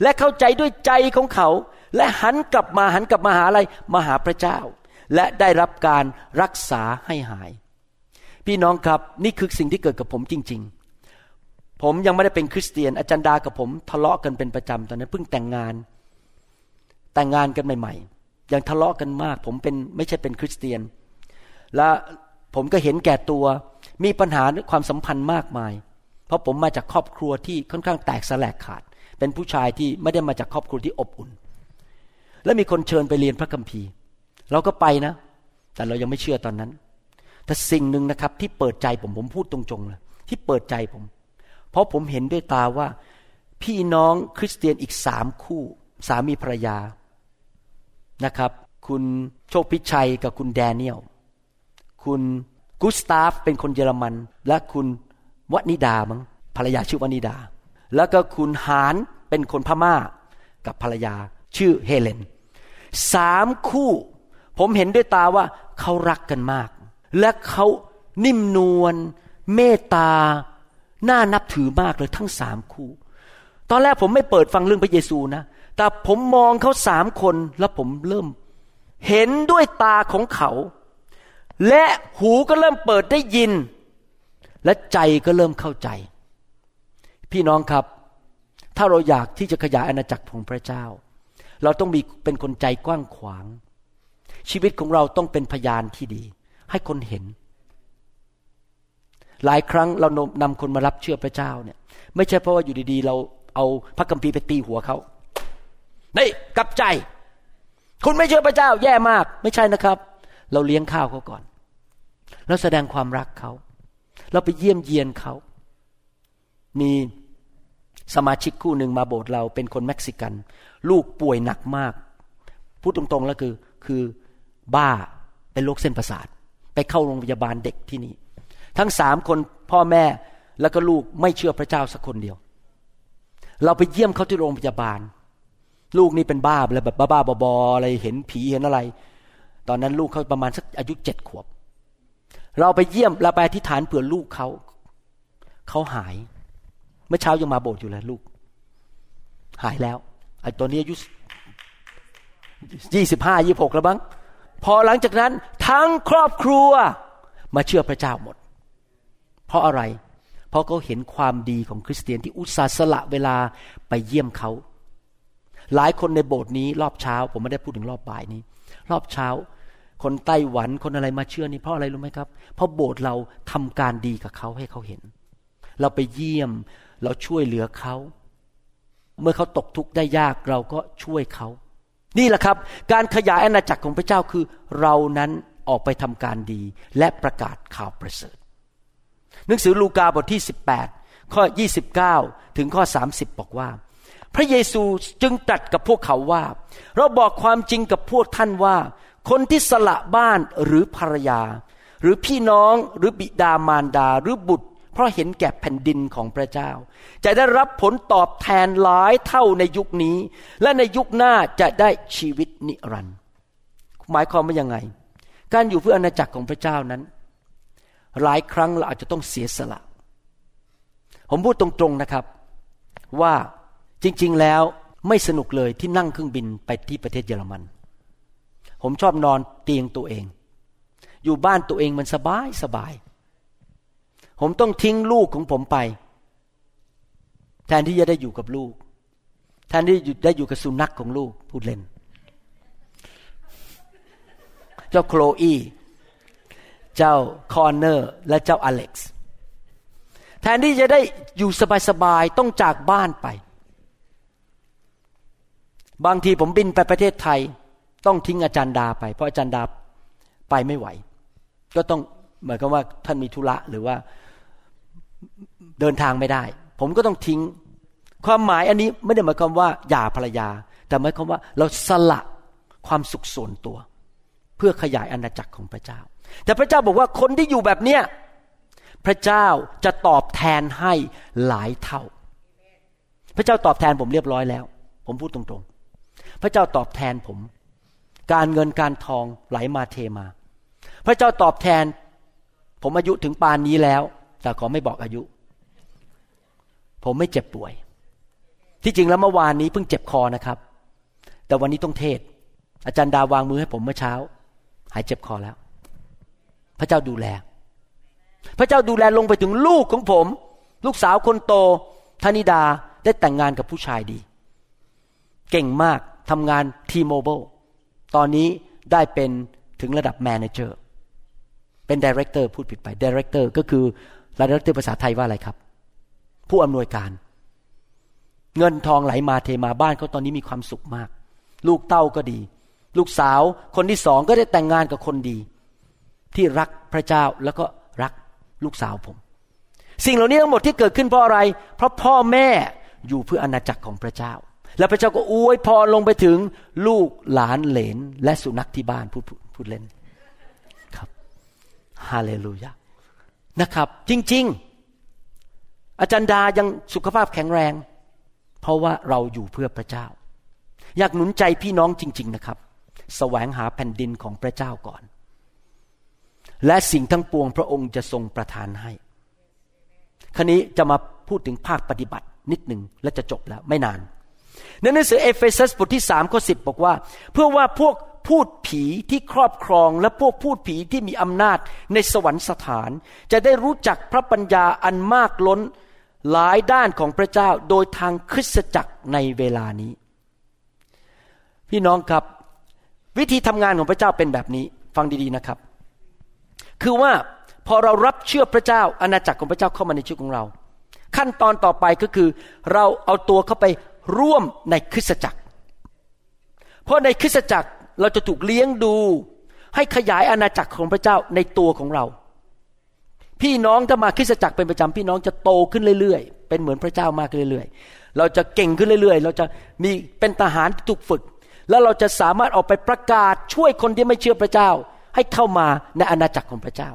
และเข้าใจด้วยใจของเขา และหันกลับมาหันกลับมาหาอะไรมาหาพระเจ้า และได้รับการรักษาให้หาย พี่น้องครับนี่คือสิ่งที่เกิดกับผมจริง ๆ ผมยังไม่ได้เป็นคริสเตียน อาจารย์ดากับผมทะเลาะกันเป็นประจำตอนนั้นเพิ่งแต่งงาน แต่งงานกันใหม่ ๆ ยังทะเลาะกันมาก ผมเป็นไม่ใช่เป็นคริสเตียน และผมก็เห็นแก่ตัวมีปัญหาความสัมพันธ์มากมาย เพราะผมมาจากครอบครัวที่ค่อนข้างแตกสลายขาด เป็นผู้ชายที่ไม่ได้มาจากครอบครัวที่อบอุ่น และมีคนเชิญไปเรียนพระคัมภีร์ เราก็ไปนะ แต่เรายังไม่เชื่อตอนนั้น แต่สิ่งหนึ่งนะครับ ที่เปิดใจผมผมพูดตรงๆเลยที่เปิดใจผม เพราะผมเห็นด้วยตาว่า พี่น้องคริสเตียนอีกสามคู่ สามีภรรยานะครับ คุณโชคพิชัยกับคุณแดเนียลคุณกุสตาฟเป็นคนเยอรมัน และคุณวนิดามั้งภรรยาชื่อวนิดา แล้วก็คุณหานเป็นคนพม่ากับภรรยาชื่อเฮเลนสามคู่ ผมเห็นด้วยตาว่าเขารักกันมาก และเขานิ่มนวลเมตตา น่านับถือมากเลยทั้งสามคู่ ตอนแรกผมไม่เปิดฟังเรื่องพระเยซูนะ แต่ผมมองเขาสามคนแล้วผมเริ่ม เห็นด้วยตาของเขา และหูก็เริ่มเปิดได้ยิน และใจก็เริ่มเข้าใจ พี่น้องครับ ถ้าเราอยากที่จะขยายอาณาจักรของพระเจ้า เราต้องมีเป็นคนใจกว้างขวาง ชีวิตของเราต้องเป็นพยานที่ดี ให้คนเห็น หลายครั้งเรานำคนมารับเชื่อพระเจ้าเนี่ย ไม่ใช่เพราะว่าอยู่ดีๆ เราเอาพระคัมภีร์ไปตีหัวเขานี่กลับใจ คุณไม่เชื่อพระเจ้า แย่มาก ไม่ใช่นะครับ เราเลี้ยงข้าวเขาก่อน แล้วแสดงความรักเขา เราไปเยี่ยมเยียนเขา มีสมาชิกคู่หนึ่งมาโบสถ์เราเป็นคนเม็กซิกัน ลูกป่วยหนักมาก พูดตรงๆแล้วคือคือบ้าเป็นโรคเส้นประสาท ไปเข้าโรงพยาบาลเด็กที่นี่ ทั้งสามคนพ่อแม่แล้วก็ลูกไม่เชื่อพระเจ้าสักคนเดียว เราไปเยี่ยมเขาที่โรงพยาบาล ลูกนี่เป็นบ้าอะไรแบบบ้าๆบอๆอะไรเห็นผีเห็นอะไร ตอนนั้นลูกเขาประมาณสักอายุเจ็ดขวบ เราไปเยี่ยมเราไปอธิษฐานเผื่อลูกเขาเขาหาย เมื่อเช้ายังมาโบสถ์อยู่เลยลูก หายแล้วไอ้ตัวนี้อายุยี่สิบห้ายี่หกแล้วบ้าง พอหลังจากนั้นทั้งครอบครัวมาเชื่อพระเจ้าหมด เพราะอะไร เพราะเขาเห็นความดีของคริสเตียนที่อุตส่าห์สละเวลาไปเยี่ยมเขา หลายคนในโบสถ์นี้รอบเช้า ผมไม่ได้พูดถึงรอบบ่ายนี้ รอบเช้า คนไต้หวันคนอะไรมาเชื่อนี่เพราะอะไรรู้ไหมครับ เพราะโบสถ์เราทำการดีกับเขาให้เขาเห็น เราไปเยี่ยมเราช่วยเหลือเขา เมื่อเขาตกทุกข์ได้ยากเราก็ช่วยเขา นี่แหละครับ การขยายอาณาจักรของพระเจ้าคือ เรานั้นออกไปทำการดีและประกาศข่าวประเสริฐ หนังสือลูกาบทที่ 18 ข้อ 29 ถึงข้อ 30 บอกว่า พระเยซูจึงตรัสกับพวกเขาว่า เราบอกความจริงกับพวกท่านว่า คนที่สละบ้านหรือภรรยา หรือพี่น้องหรือบิดามารดาหรือบุตร เพราะเห็นแก่แผ่นดินของพระเจ้า จะได้รับผลตอบแทนหลายเท่าในยุคนี้ และในยุคหน้าจะได้ชีวิตนิรันดร์หมายความว่ายังไง การอยู่เพื่ออาณาจักรของพระเจ้านั้น หลายครั้งเราอาจจะต้องเสียสละ ผมพูดตรงๆนะครับ ว่าจริงๆแล้วไม่สนุกเลยที่นั่งเครื่องบินไปที่ประเทศเยอรมัน ผมชอบนอนเตียงตัวเอง อยู่บ้านตัวเองมันสบายสบาย ผมต้องทิ้งลูกของผมไป แทนที่จะได้อยู่กับลูก แทนที่ได้อยู่กับสุนัขของลูกพูดเล่น เจ้าโคลอีเจ้าคอนเนอร์ และเจ้าอเล็กซ์แทนที่จะได้อยู่สบายๆต้องจากบ้านไป บางทีผมบินไปประเทศไทย ต้องทิ้งอาจารย์ดาไป เพราะอาจารย์ดาไปไม่ไหว ก็ต้องหมายความว่าท่านมีธุระหรือว่า เดินทางไม่ได้ ผมก็ต้องทิ้ง ความหมายอันนี้ไม่ได้หมายความว่าหย่าภรรยา แต่หมายความว่าเราสละความสุขส่วนตัว เพื่อขยายอาณาจักรของพระเจ้า แต่พระเจ้าบอกว่าคนที่อยู่แบบเนี้ยพระเจ้าจะตอบแทนให้หลายเท่า พระเจ้าตอบแทนผมเรียบร้อยแล้ว ผมพูดตรงๆ พระเจ้าตอบแทนผม การเงินการทองไหลมาเทมา พระเจ้าตอบแทน ผมอายุถึงปานนี้แล้ว แต่ขอไม่บอกอายุ ผมไม่เจ็บป่วย ที่จริงแล้วเมื่อวานนี้เพิ่งเจ็บคอนะครับ แต่วันนี้ต้องเทศ อาจารย์ดาวางมือให้ผมเมื่อเช้า หายเจ็บคอแล้ว พระเจ้าดูแล พระเจ้าดูแลลงไปถึงลูกของผม ลูกสาวคนโตธนิดาได้แต่งงานกับผู้ชายดี เก่งมากทำงาน T-Mobile ตอนนี้ได้เป็นถึงระดับ manager เป็น director พูดผิดไป director ก็คือ director ภาษาไทยว่าอะไรครับ ผู้อำนวยการ เงินทองไหลมาเทมาบ้านเขาตอนนี้มีความสุขมาก ลูกเต้าก็ดี ลูกสาวคนที่สองก็ได้แต่งงานกับคนดี ที่รักพระเจ้าแล้วก็รักลูกสาวผม สิ่งเหล่านี้ทั้งหมดที่เกิดขึ้นเพราะอะไร เพราะพ่อแม่อยู่เพื่ออาณาจักรของพระเจ้า แล้วพระเจ้าก็อวยพรลงไปถึงลูกหลานเหลนและสุนัขที่บ้านพูดพูดเล่นครับฮาเลลูยา นะครับ จริง ๆ อาจารย์ดายังสุขภาพแข็งแรง เพราะว่าเราอยู่เพื่อพระเจ้า อยากหนุนใจพี่น้องจริง ๆ นะครับแสวงหาแผ่นดินของพระเจ้าก่อน และสิ่งทั้งปวงพระองค์จะทรงประทานให้คันนี้จะมาพูดถึงภาคปฏิบัตินิดหนึ่งและจะจบแล้วไม่นานในหนังสือเอเฟซัสบทที่สามข้อสิบบอกว่า เพื่อว่าพวก พูดผีที่ครอบครองและพวกพูดผีที่มีอำนาจในสวรรคสถาน จะได้รู้จักพระปัญญาอันมากล้นหลายด้านของพระเจ้าโดยทางคริสตจักรในเวลานี้ พี่น้องครับ วิธีทำงานของพระเจ้าเป็นแบบนี้ ฟังดีๆนะครับ คือว่าพอเรารับเชื่อพระเจ้าอาณาจักรของพระเจ้าเข้ามาในชีวิตของเรา ขั้นตอนต่อไปก็คือ เราเอาตัวเข้าไปร่วมในคริสตจักร เพราะในคริสตจักร เราจะถูกเลี้ยงดู ให้ขยายอาณาจักรของพระเจ้าในตัวของเรา พี่น้องถ้ามาคริสตจักรเป็นประจำพี่น้องจะโตขึ้นเรื่อยๆ เป็นเหมือนพระเจ้ามากเรื่อยๆ เราจะเก่งขึ้นเรื่อยๆ เราจะมีเป็นทหารถูกฝึก แล้วเราจะสามารถออกไปประกาศช่วยคนที่ไม่เชื่อพระเจ้า ให้เข้ามาในอาณาจักรของพระเจ้า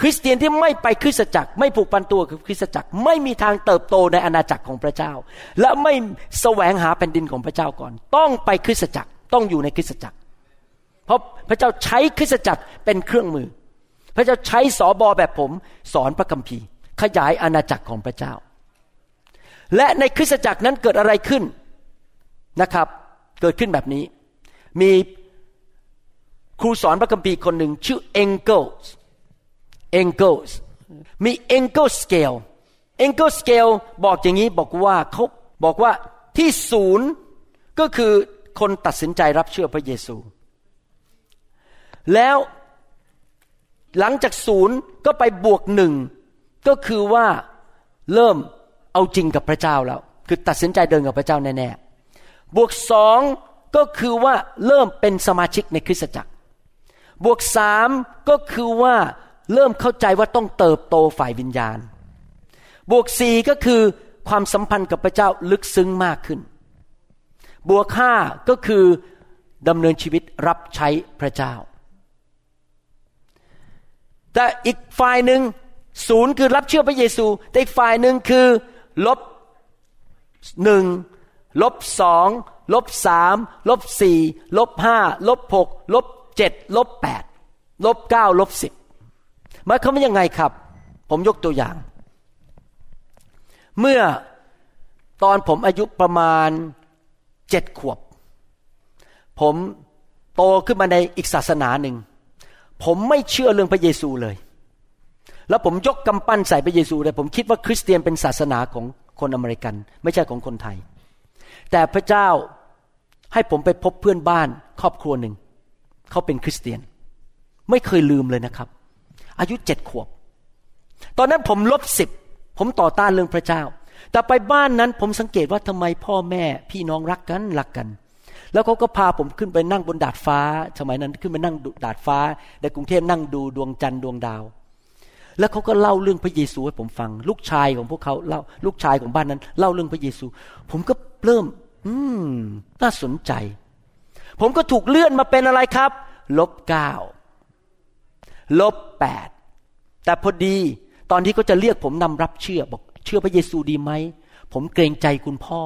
คริสเตียนที่ไม่ไปคริสตจักรไม่ผูกพันตัวกับคริสตจักรไม่มีทางเติบโตในอาณาจักรของพระเจ้า และไม่แสวงหาแผ่นดินของพระเจ้าก่อน ต้องไปคริสตจักร ต้องอยู่ในคริสตจักร เพราะพระเจ้าใช้คริสตจักรเป็นเครื่องมือ พระเจ้าใช้สอบอแบบผม สอนพระคัมภีร์ ขยายอาณาจักรของพระเจ้า และในคริสตจักรนั้นเกิดอะไรขึ้นนะครับ เกิดขึ้นแบบนี้ มีครูสอนพระคัมภีร์คนหนึ่งชื่อเอ็งเกิลส์ angles มี angle scale angle scale บอกอย่างนี้บอกว่าเขาบอกว่าที่ศูนย์ก็คือ คนตัดสินใจรับเชื่อพระเยซู แล้วหลังจากศูนย์ก็ไปบวกหนึ่งก็คือว่าเริ่มเอาจริงกับพระเจ้าแล้ว คือตัดสินใจเดินกับพระเจ้าแน่ๆบวกสองก็คือว่าเริ่มเป็นสมาชิกในคริสตจักร บวกสามก็คือว่าเริ่มเข้าใจว่าต้องเติบโตฝ่ายวิญญาณ บวกสี่ก็คือความสัมพันธ์กับพระเจ้าลึกซึ้งมากขึ้น บวกห้าก็คือดำเนินชีวิตรับใช้พระเจ้า แต่อีกฝ่ายหนึ่งศูนย์คือรับเชื่อพระเยซู แต่อีกฝ่ายหนึ่งคือ ลบหนึ่งลบสองลบสามลบสี่ลบห้าลบหกลบเจ็ดลบแปดลบเก้าลบสิบหมายความว่ายังไงครับ ผมยกตัวอย่าง เมื่อตอนผมอายุประมาณ เจ็ดขวบ ผมโตขึ้นมาในอีกศาสนาหนึ่ง ผมไม่เชื่อเรื่องพระเยซูเลย แล้วผมยกกำปั้นใส่พระเยซูเลยผมคิดว่าคริสเตียนเป็นศาสนาของคนอเมริกัน ไม่ใช่ของคนไทย แต่พระเจ้าให้ผมไปพบเพื่อนบ้านครอบครัวหนึ่ง เขาเป็นคริสเตียน ไม่เคยลืมเลยนะครับ อายุเจ็ดขวบ ตอนนั้นผมลบสิบผมต่อต้านเรื่องพระเจ้า แต่ไปบ้านนั้นผมสังเกตว่าทำไมพ่อแม่พี่น้องรักกันรักกัน แล้วเขาก็พาผมขึ้นไปนั่งบนดาดฟ้า สมัยนั้นขึ้นไปนั่งดาดฟ้าในกรุงเทพนั่งดูดวงจันทร์ดวงดาว แล้วเขาก็เล่าเรื่องพระเยซูให้ผมฟัง ลูกชายของพวกเขาเล่าลูกชายของบ้านนั้น เล่าเรื่องพระเยซู ผมก็เริ่ม อืม น่าสนใจ ผมก็ถูกเลื่อนมาเป็นอะไรครับลบเก้าลบแปดแต่พอดีตอนที่เขาจะเรียกผมนำรับเชื่อบอก เชื่อพระเยซูดีไหม ผมเกรงใจคุณพ่อ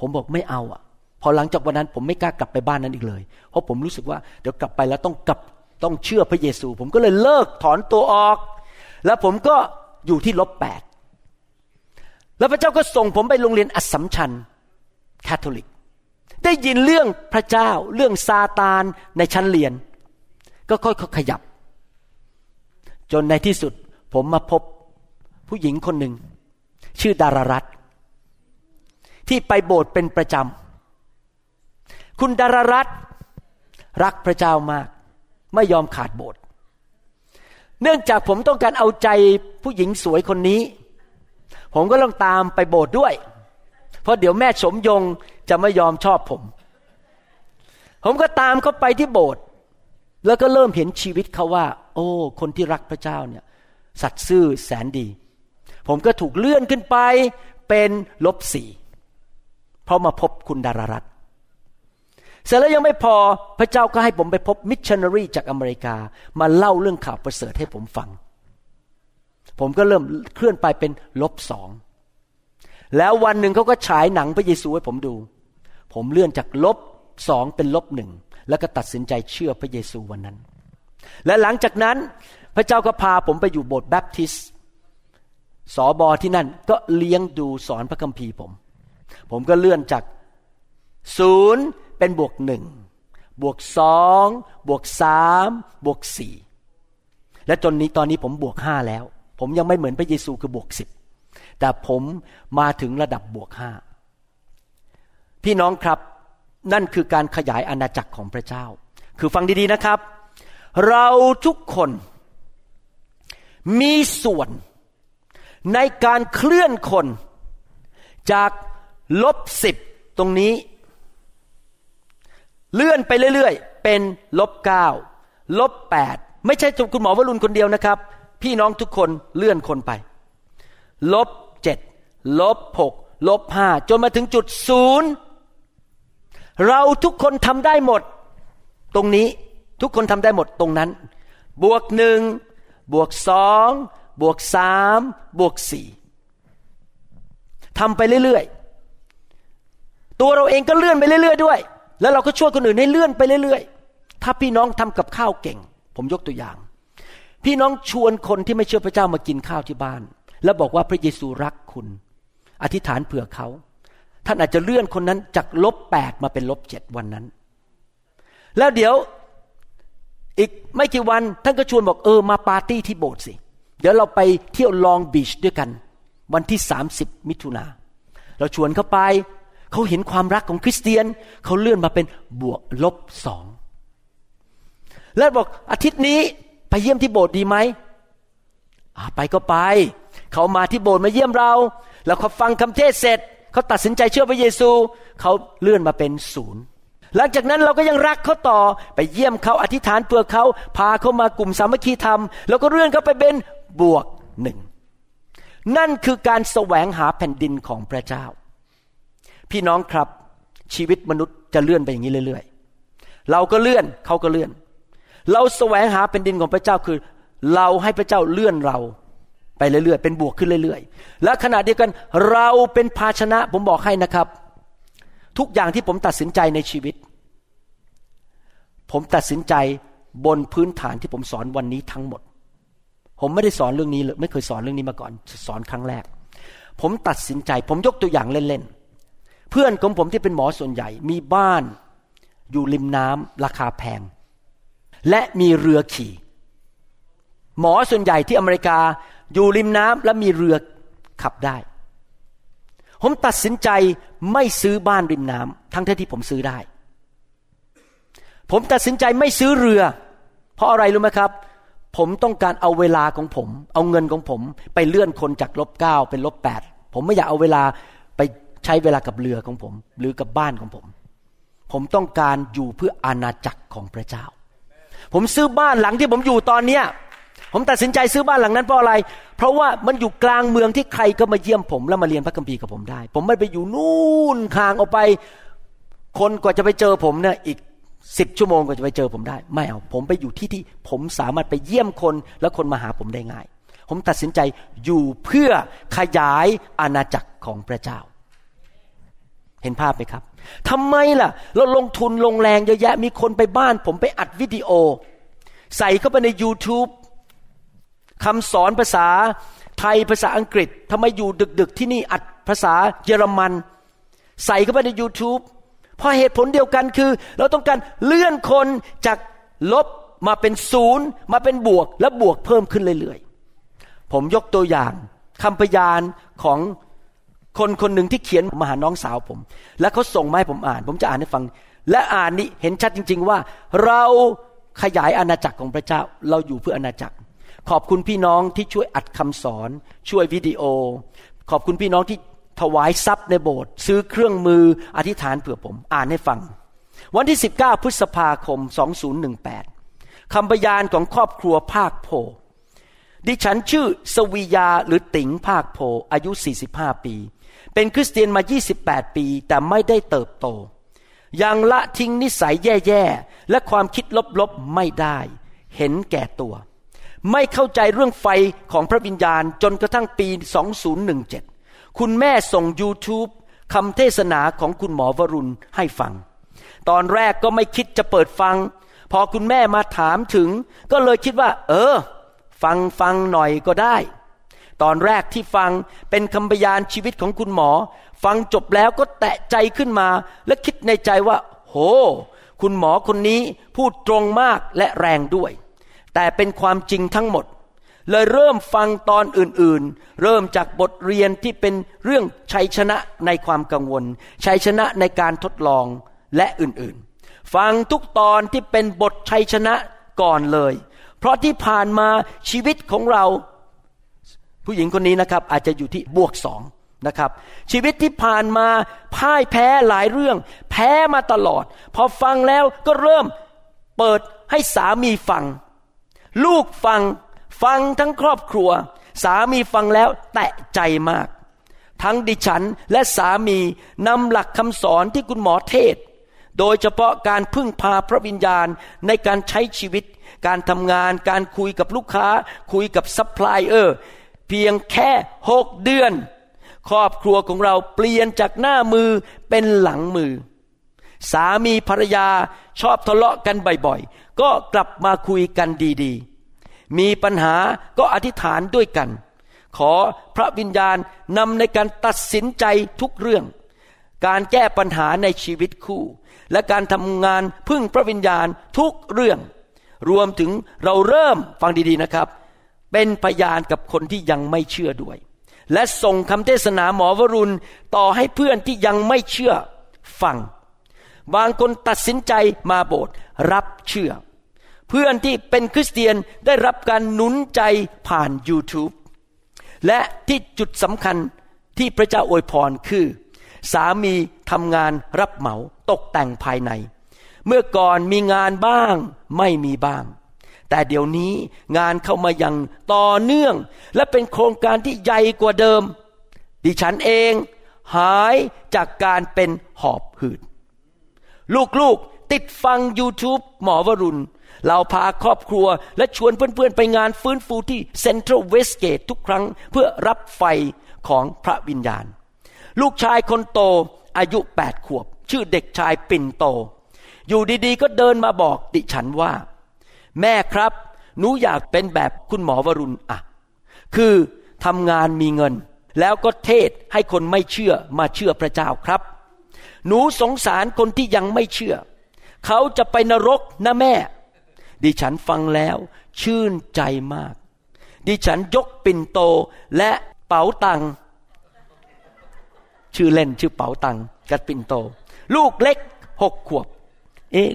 ผมบอกไม่เอาอะ พอหลังจากวันนั้นผมไม่กล้ากลับไปบ้านนั้นอีกเลย เพราะผมรู้สึกว่าเดี๋ยวกลับไปแล้วต้องกลับต้องเชื่อพระเยซู ผมก็เลยเลิกถอนตัวออก แล้วผมก็อยู่ที่ลบแปดแล้วพระเจ้าก็ส่งผมไปโรงเรียนอัสสัมชัญคาทอลิก ได้ยินเรื่องพระเจ้าเรื่องซาตานในชั้นเรียน ก็ค่อยๆขยับ จนในที่สุดผมมาพบผู้หญิงคนหนึ่ง ชื่อดารารัตที่ไปโบสถ์เป็นประจำ คุณดารารัตรักพระเจ้ามาก ไม่ยอมขาดโบสถ์เนื่องจากผมต้องการเอาใจผู้หญิงสวยคนนี้ ผมก็ต้องตามไปโบสถ์ด้วย เพราะเดี๋ยวแม่สมยงจะไม่ยอมชอบผม ผมก็ตามเขาไปที่โบสถ์แล้วก็เริ่มเห็นชีวิตเขาว่า โอ้ คนที่รักพระเจ้าเนี่ย สัตซ์ซื่อแสนดี ผมก็ถูกเลื่อนขึ้นไปเป็นลบสี่เพราะมาพบคุณดารารัตเสร็จแล้วยังไม่พอพระเจ้าก็ให้ผมไปพบมิชชันนารีจากอเมริกา มาเล่าเรื่องข่าวประเสริฐให้ผมฟัง ผมก็เริ่มเคลื่อนไปเป็นลบสองแล้ววันหนึ่งเขาก็ฉายหนังพระเยซูให้ผมดู ผมเลื่อนจากลบสองเป็นลบหนึ่งแล้วก็ตัดสินใจเชื่อพระเยซูวันนั้น และหลังจากนั้นพระเจ้าก็พาผมไปอยู่โบสถ์แบปทิส สอบอที่นั่นก็เลี้ยงดูสอนพระคัมภีร์ผม ผมก็เลื่อนจากศูนย์เป็นบวกหนึ่งบวกสองบวกสามบวกสี่และจนนี้ตอนนี้ผมบวกห้าแล้ว ผมยังไม่เหมือนพระเยซูคือบวกสิบแต่ผมมาถึงระดับบวกห้าพี่น้องครับนั่นคือการขยายอาณาจักรของพระเจ้า คือฟังดีๆนะครับ เราทุกคนมีส่วน ในการเคลื่อนคน จากลบสิบตรงนี้ เลื่อนไปเรื่อยๆ เป็นลบเก้าลบแปดไม่ใช่คุณหมอวรุณคนเดียวนะครับ พี่น้องทุกคนเลื่อนคนไป ลบเจ็ดลบหกลบห้าจนมาถึงจุดศูนย์เราทุกคนทำได้หมด ตรงนี้ทุกคนทำได้หมดตรงนั้น บวกหนึ่งบวกสอง บวกสามบวกสี่ทำไปเรื่อยๆ ตัวเราเองก็เลื่อนไปเรื่อยๆด้วย แล้วเราก็ช่วยคนอื่นให้เลื่อนไปเรื่อยๆ ถ้าพี่น้องทำกับข้าวเก่ง ผมยกตัวอย่าง พี่น้องชวนคนที่ไม่เชื่อพระเจ้ามากินข้าวที่บ้าน แล้วบอกว่าพระเยซูรักคุณ อธิษฐานเผื่อเขาท่านอาจจะเลื่อนคนนั้นจากลบแปดมาเป็นลบเจ็ดวันนั้น แล้วเดี๋ยวอีกไม่กี่วันท่านก็ชวนบอกเออมาปาร์ตี้ที่โบสถ์สิ เดี๋ยวเราไปเที่ยวลองบีชด้วยกัน วันที่สามสิบมิถุนาเราชวนเขาไป เขาเห็นความรักของคริสเตียน เขาเลื่อนมาเป็นบวกลบสอง แล้วบอกอาทิตย์นี้ไปเยี่ยมที่โบสถ์ดีไหมไปก็ไป เขามาที่โบสถ์มาเยี่ยมเรา แล้วเขาฟังคำเทศเสร็จ เขาตัดสินใจเชื่อพระเยซู เขาเลื่อนมาเป็นศูนย์หลังจากนั้นเราก็ยังรักเขาต่อไปเยี่ยมเขาอธิษฐานเพื่อเขาพาเขามากลุ่มสามัคคีธรรม แล้วก็เลื่อนเขาไปเป็น บวกหนึ่งนั่นคือการแสวงหาแผ่นดินของพระเจ้า พี่น้องครับชีวิตมนุษย์จะเลื่อนไปอย่างนี้เรื่อยๆ เราก็เลื่อนเขาก็เลื่อน เราแสวงหาแผ่นดินของพระเจ้าคือ เราให้พระเจ้าเลื่อนเราไปเรื่อยๆ เป็นบวกขึ้นเรื่อยๆ และขณะเดียวกันเราเป็นภาชนะผมบอกให้นะครับ ทุกอย่างที่ผมตัดสินใจในชีวิต ผมตัดสินใจบนพื้นฐานที่ผมสอนวันนี้ทั้งหมด ผมไม่ได้สอนเรื่องนี้เลยไม่เคยสอนเรื่องนี้มาก่อน สอนครั้งแรก ผมตัดสินใจ ผมยกตัวอย่างเล่นๆ เพื่อนของผมที่เป็นหมอส่วนใหญ่ มีบ้านอยู่ริมน้ำราคาแพง และมีเรือขี่ หมอส่วนใหญ่ที่อเมริกาอยู่ริมน้ำและมีเรือขับได้ ผมตัดสินใจไม่ซื้อบ้านริมน้ำทั้งที่ผมซื้อได้ ผมตัดสินใจไม่ซื้อเรือ เพราะอะไรรู้ไหมครับ ผมต้องการเอาเวลาของผม เอาเงินของผม ไปเลื่อนคนจากลบเก้าเป็นลบแปดผมไม่อยากเอาเวลาไปใช้เวลากับเรือของผม หรือกับบ้านของผม ผมต้องการอยู่เพื่ออาณาจักรของพระเจ้า ผมซื้อบ้านหลังที่ผมอยู่ตอนเนี้ยผมตัดสินใจซื้อบ้านหลังนั้นเพราะอะไร เพราะว่ามันอยู่กลางเมืองที่ใครก็มาเยี่ยมผม แล้วมาเรียนพระคัมภีร์กับผมได้ ผมไม่ไปอยู่นู่นคางออกไป คนกว่าจะไปเจอผมเนี่ยอีก สิบชั่วโมงกว่าจะไปเจอผมได้ ไม่เอา ผมไปอยู่ที่ที่ผมสามารถไปเยี่ยมคนแล้วคนมาหาผมได้ง่าย ผมตัดสินใจอยู่เพื่อขยายอาณาจักรของพระเจ้า เห็นภาพไหมครับทำไมล่ะ เราลงทุนลงแรงเยอะแยะมีคนไปบ้าน ผมไปอัดวิดีโอ ใส่เข้าไปใน YouTube คำสอนภาษาไทยภาษาอังกฤษทำไมอยู่ดึก ๆ ที่นี่อัดภาษาเยอรมัน ใส่เข้าไปใน YouTube เพราะเหตุผลเดียวกันคือ เราต้องการเลื่อนคนจากลบมาเป็นศูนย์มาเป็นบวกและบวกเพิ่มขึ้นเรื่อยๆ ผมยกตัวอย่างคำพยานของคนคนหนึ่งที่เขียนมาหาน้องสาวผม แล้วเขาส่งมาให้ผมอ่าน ผมจะอ่านให้ฟัง และอ่านนี้เห็นชัดจริง ๆ ว่า เราขยายอาณาจักรของพระเจ้าเราอยู่เพื่ออาณาจักร ขอบคุณพี่น้องที่ช่วยอัดคำสอน ช่วยวิดีโอ ขอบคุณพี่น้องที่ ถวายทรัพย์ในโบสถ์ซื้อเครื่องมืออธิษฐานเผื่อผม อ่านให้ฟัง วันที่ 19 พฤษภาคม 2018คำพยานของครอบครัวภาคโพ ดิฉันชื่อสวียาหรือติ๋งภาคโพ อายุ 45 ปี เป็นคริสเตียนมา 28 ปี แต่ไม่ได้เติบโต ยังละทิ้งนิสัยแย่ๆ และความคิดลบๆ ไม่ได้ เห็นแก่ตัว ไม่เข้าใจเรื่องไฟของพระวิญญาณจนกระทั่งปี 2017 คุณแม่ส่ง YouTube คำเทศนาของคุณหมอวรุณให้ฟัง ตอนแรกก็ไม่คิดจะเปิดฟัง พอคุณแม่มาถามถึง ก็เลยคิดว่า เออ ฟังฟังหน่อยก็ได้ ตอนแรกที่ฟังเป็นคำพยานชีวิตของคุณหมอ ฟังจบแล้วก็แตะใจขึ้นมา และคิดในใจว่า โห คุณหมอคนนี้พูดตรงมากและแรงด้วย แต่เป็นความจริงทั้งหมด เลยเริ่มฟังตอนอื่นๆ เริ่มจากบทเรียนที่เป็นเรื่องชัยชนะในความกังวล ชัยชนะในการทดลองและอื่นๆ ฟังทุกตอนที่เป็นบทชัยชนะก่อนเลย เพราะที่ผ่านมาชีวิตของเรา ผู้หญิงคนนี้นะครับอาจจะอยู่ที่บวกสองนะครับ ชีวิตที่ผ่านมาพ่ายแพ้หลายเรื่อง แพ้มาตลอด พอฟังแล้วก็เริ่มเปิดให้สามีฟัง ลูกฟัง ฟังทั้งครอบครัว สามีฟังแล้วแตะใจมาก ทั้งดิฉันและสามีนำหลักคำสอนที่คุณหมอเทศ โดยเฉพาะการพึ่งพาพระวิญญาณในการใช้ชีวิต การทำงาน การคุยกับลูกค้า คุยกับซัพพลายเออร์เพียงแค่หกเดือน ครอบครัวของเราเปลี่ยนจากหน้ามือเป็นหลังมือ สามีภรรยาชอบทะเลาะกันบ่อยๆ ก็กลับมาคุยกันดีๆ มีปัญหาก็อธิษฐานด้วยกัน ขอพระวิญญาณนำในการตัดสินใจทุกเรื่อง การแก้ปัญหาในชีวิตคู่ และการทำงานพึ่งพระวิญญาณทุกเรื่อง รวมถึงเราเริ่มฟังดีๆนะครับ เป็นพยานกับคนที่ยังไม่เชื่อด้วย และส่งคำเทศนาหมอวรุณต่อให้เพื่อนที่ยังไม่เชื่อฟังบางคนตัดสินใจมาโบสถ์รับเชื่อ เพื่อนที่เป็นคริสเตียนได้รับการหนุนใจผ่าน YouTube และที่จุดสำคัญที่พระเจ้าอวยพรคือ สามีทำงานรับเหมาตกแต่งภายใน เมื่อก่อนมีงานบ้างไม่มีบ้าง แต่เดี๋ยวนี้งานเข้ามาอย่างต่อเนื่อง และเป็นโครงการที่ใหญ่กว่าเดิม ดิฉันเองหายจากการเป็นหอบหืด ลูกๆติดฟัง YouTube หมอวรุณ เราพาครอบครัวและชวนเพื่อนๆ ไปงานฟื้นฟูที่เซ็นทรัลเวสเกตทุกครั้งเพื่อรับไฟของพระวิญญาณ ลูกชายคนโตอายุแปดขวบ ชื่อเด็กชายปิ่นโต อยู่ดีๆ ก็เดินมาบอกดิฉันว่า แม่ครับ หนูอยากเป็นแบบคุณหมอวรุณอะคือทำงานมีเงิน แล้วก็เทศให้คนไม่เชื่อมาเชื่อพระเจ้าครับ หนูสงสารคนที่ยังไม่เชื่อ เขาจะไปนรกนะแม่ ดิฉันฟังแล้วชื่นใจมาก ดิฉันยกปิ่นโตและเป๋าตัง ชื่อเล่นชื่อเป๋าตังกับปิ่นโต ลูกเล็กหกขวบ เอ๊ะ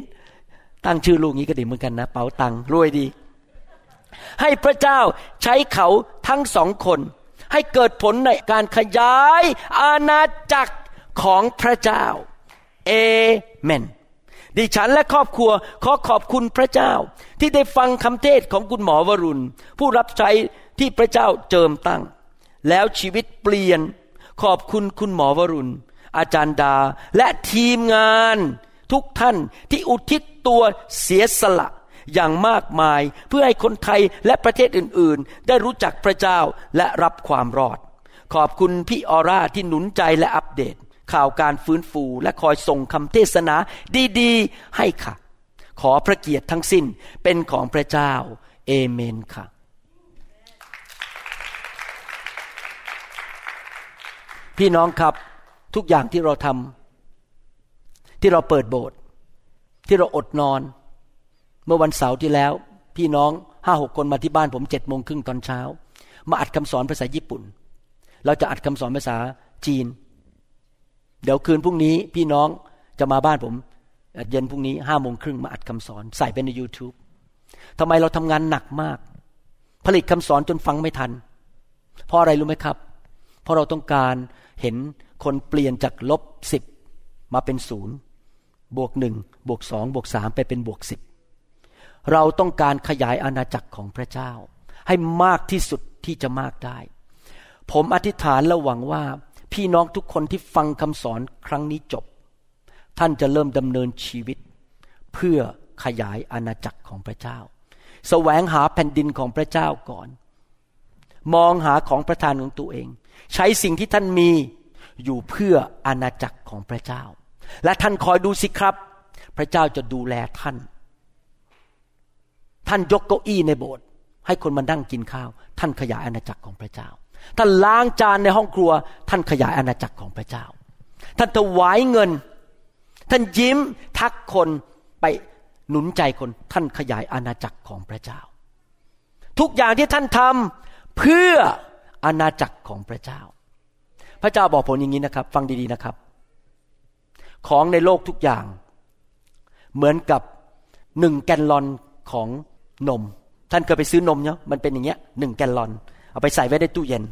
ตั้งชื่อลูกนี้ก็ดีเหมือนกันนะ เป๋าตังรวยดี ให้พระเจ้าใช้เขาทั้งสองคน ให้เกิดผลในการขยายอาณาจักรของพระเจ้าเอเมน ดิฉันและครอบครัวขอขอบคุณพระเจ้า ที่ได้ฟังคำเทศของคุณหมอวรุณ ผู้รับใช้ที่พระเจ้าเจิมตั้ง แล้วชีวิตเปลี่ยน ขอบคุณคุณหมอวรุณ อาจารย์ดาและทีมงานทุกท่านที่อุทิศตัวเสียสละอย่างมากมายเพื่อให้คนไทยและประเทศอื่นๆ ได้รู้จักพระเจ้าและรับความรอด ขอบคุณพี่ออร่าที่หนุนใจและอัปเดต ข่าวการฟื้นฟู และคอยส่งคำเทศนาดีๆ ให้ค่ะ ขอพระเกียรติทั้งสิ้นเป็นของพระเจ้า เอเมนค่ะ พี่น้องครับทุกอย่างที่เราทำที่เราเปิดโบสถ์ที่เราอดนอน เมื่อวันเสาร์ที่แล้ว พี่น้องห้าหกคนมาที่บ้านผมเจ็ดโมงครึ่งตอนเช้า มาอัดคำสอนภาษาญี่ปุ่น เราจะอัดคำสอนภาษาจีน เดี๋ยวคืนพรุ่งนี้พี่น้องจะมาบ้านผมเย็นพรุ่งนี้ห้าโมงครึ่งมาอัดคำสอนใส่ไปใน YouTube ทำไมเราทำงานหนักมาก ผลิตคำสอนจนฟังไม่ทัน เพราะอะไรรู้ไหมครับ เพราะเราต้องการเห็นคนเปลี่ยนจากลบสิบมาเป็นศูนย์บวกหนึ่งบวกสองบวกสามไปเป็นบวกสิบเราต้องการขยายอาณาจักรของพระเจ้า ให้มากที่สุดที่จะมากได้ ผมอธิษฐานและหวังว่า พี่น้องทุกคนที่ฟังคำสอนครั้งนี้จบ ท่านจะเริ่มดำเนินชีวิต เพื่อขยายอาณาจักรของพระเจ้าสแสวงหาแผ่นดินของพระเจ้าก่อน มองหาของประทานของตัวเอง ใช้สิ่งที่ท่านมีอยู่เพื่ออาณาจักรของพระเจ้า และท่านคอยดูสิครับ พระเจ้าจะดูแลท่าน ท่านยกเก้าอี้ในโบสถ์ให้คนมานั่งกินข้าว ท่านขยายอาณาจักรของพระเจ้า ท่านล้างจานในห้องครัว ท่านขยายอาณาจักรของพระเจ้า ท่านถวายเงิน ท่านยิ้มทักคนไปหนุนใจคน ท่านขยายอาณาจักรของพระเจ้า ทุกอย่างที่ท่านทำเพื่ออาณาจักรของพระเจ้า พระเจ้าบอกผมอย่างนี้นะครับ ฟังดีๆนะครับ ของในโลกทุกอย่าง เหมือนกับหนึ่งแกนลอนของนม ท่านเคยไปซื้อนมเนาะมันเป็นอย่างเงี้ยหนึ่งแกนลอน เอาไปใส่ไว้ในตู้เย็น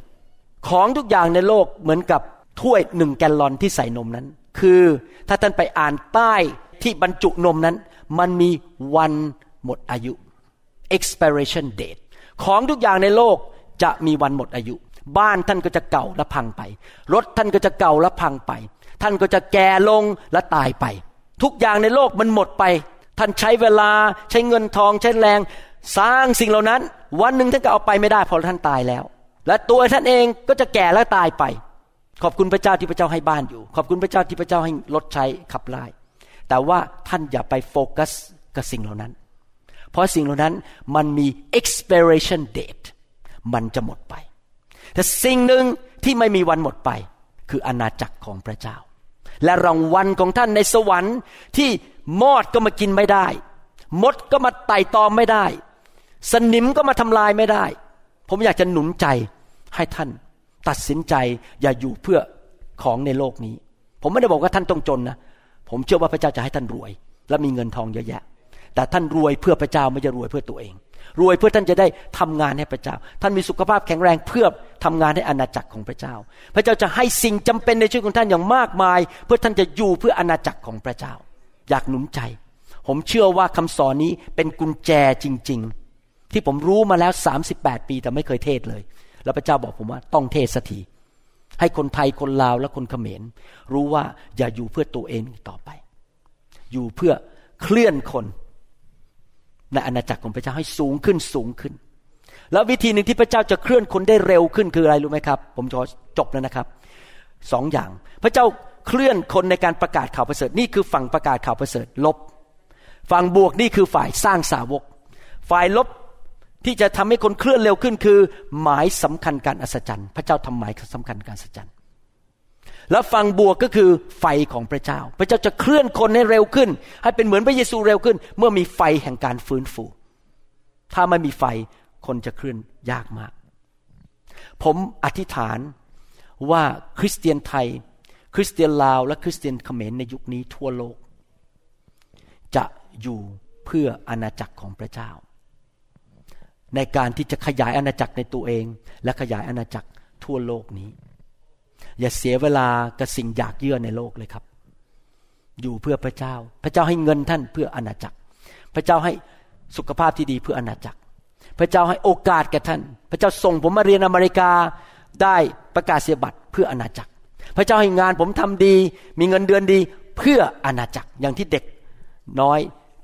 ของทุกอย่างในโลกเหมือนกับถ้วยหนึ่งแกนลอนที่ใส่นมนั้น คือถ้าท่านไปอ่านใต้ที่บรรจุนมนั้น มันมีวันหมดอายุ expiration date ของทุกอย่างในโลกจะมีวันหมดอายุ บ้านท่านก็จะเก่าและพังไป รถท่านก็จะเก่าและพังไป ท่านก็จะแก่ลงและตายไป ทุกอย่างในโลกมันหมดไป ท่านใช้เวลาใช้เงินทองใช้แรง สร้างสิ่งเหล่านั้น วันหนึ่งท่านก็เอาไปไม่ได้เพราะท่านตายแล้ว และตัวท่านเองก็จะแก่และตายไป ขอบคุณพระเจ้าที่พระเจ้าให้บ้านอยู่ ขอบคุณพระเจ้าที่พระเจ้าให้รถใช้ขับไล่แต่ว่าท่านอย่าไปโฟกัสกับสิ่งเหล่านั้น เพราะสิ่งเหล่านั้นมันมี expiration date มันจะหมดไป แต่สิ่งหนึ่งที่ไม่มีวันหมดไป คืออาณาจักรของพระเจ้า และรางวัลของท่านในสวรรค์ที่มอดก็มากินไม่ได้ มดก็มาไต่ตอมไม่ได้ สนิมก็มาทำลายไม่ได้ ผมอยากจะหนุนใจให้ท่านตัดสินใจอย่าอยู่เพื่อของในโลกนี้ ผมไม่ได้บอกว่าท่านต้องจนนะ ผมเชื่อว่าพระเจ้าจะให้ท่านรวย และมีเงินทองเยอะแยะ แต่ท่านรวยเพื่อพระเจ้าไม่จะรวยเพื่อตัวเอง รวยเพื่อท่านจะได้ทำงานให้พระเจ้า ท่านมีสุขภาพแข็งแรงเพื่อทำงานให้อาณาจักรของพระเจ้า พระเจ้าจะให้สิ่งจำเป็นในชีวิตของท่านอย่างมากมาย เพื่อท่านจะอยู่เพื่ออาณาจักรของพระเจ้า อยากหนุนใจ ผมเชื่อว่าคำสอนนี้เป็นกุญแจจริง ๆ ที่ผมรู้มาแล้ว38ปีแต่ไม่เคยเทศเลย แล้วพระเจ้าบอกผมว่าต้องเทศสักทีให้คนไทยคนลาวและคนเขมร รู้ว่าอย่าอยู่เพื่อตัวเองต่อไป อยู่เพื่อเคลื่อนคน ในอาณาจักรของพระเจ้าให้สูงขึ้นสูงขึ้น แล้ววิธีหนึ่งที่พระเจ้าจะเคลื่อนคนได้เร็วขึ้นคืออะไรรู้ไหมครับ ผมจะจบแล้วนะครับสองอย่าง พระเจ้าเคลื่อนคนในการประกาศข่าวประเสริฐนี่คือฝั่งประกาศข่าวประเสริฐลบ ฝั่งบวกนี่คือฝ่ายสร้างสาวก ฝ่ายลบ ที่จะทำให้คนเคลื่อนเร็วขึ้นคือ หมายสำคัญการอัศจรรย์ พระเจ้าทำหมายสำคัญการอัศจรรย์ แล้วฝั่งบวกก็คือไฟของพระเจ้า พระเจ้าจะเคลื่อนคนให้เร็วขึ้น ให้เป็นเหมือนพระเยซูเร็วขึ้น เมื่อมีไฟแห่งการฟื้นฟู ถ้าไม่มีไฟคนจะเคลื่อนยากมาก ผมอธิษฐานว่าคริสเตียนไทย คริสเตียนลาวและคริสเตียนเขมรในยุคนี้ทั่วโลก จะอยู่เพื่ออาณาจักรของพระเจ้า ในการที่จะขยายอาณาจักรในตัวเอง และขยายอาณาจักรทั่วโลกนี้ อย่าเสียเวลากับสิ่งอยากเยื่อในโลกเลยครับ อยู่เพื่อพระเจ้า พระเจ้าให้เงินท่านเพื่ออนาจักร พระเจ้าให้สุขภาพที่ดีเพื่ออนาจักร พระเจ้าให้โอกาสแก่ท่าน พระเจ้าส่งผมมาเรียนอเมริกาได้ประกาศเสียบัตรเพื่ออนาจักร พระเจ้าให้งานผมทำดี มีเงินเดือนดีเพื่ออนาจักรอย่างที่เด็กน้อย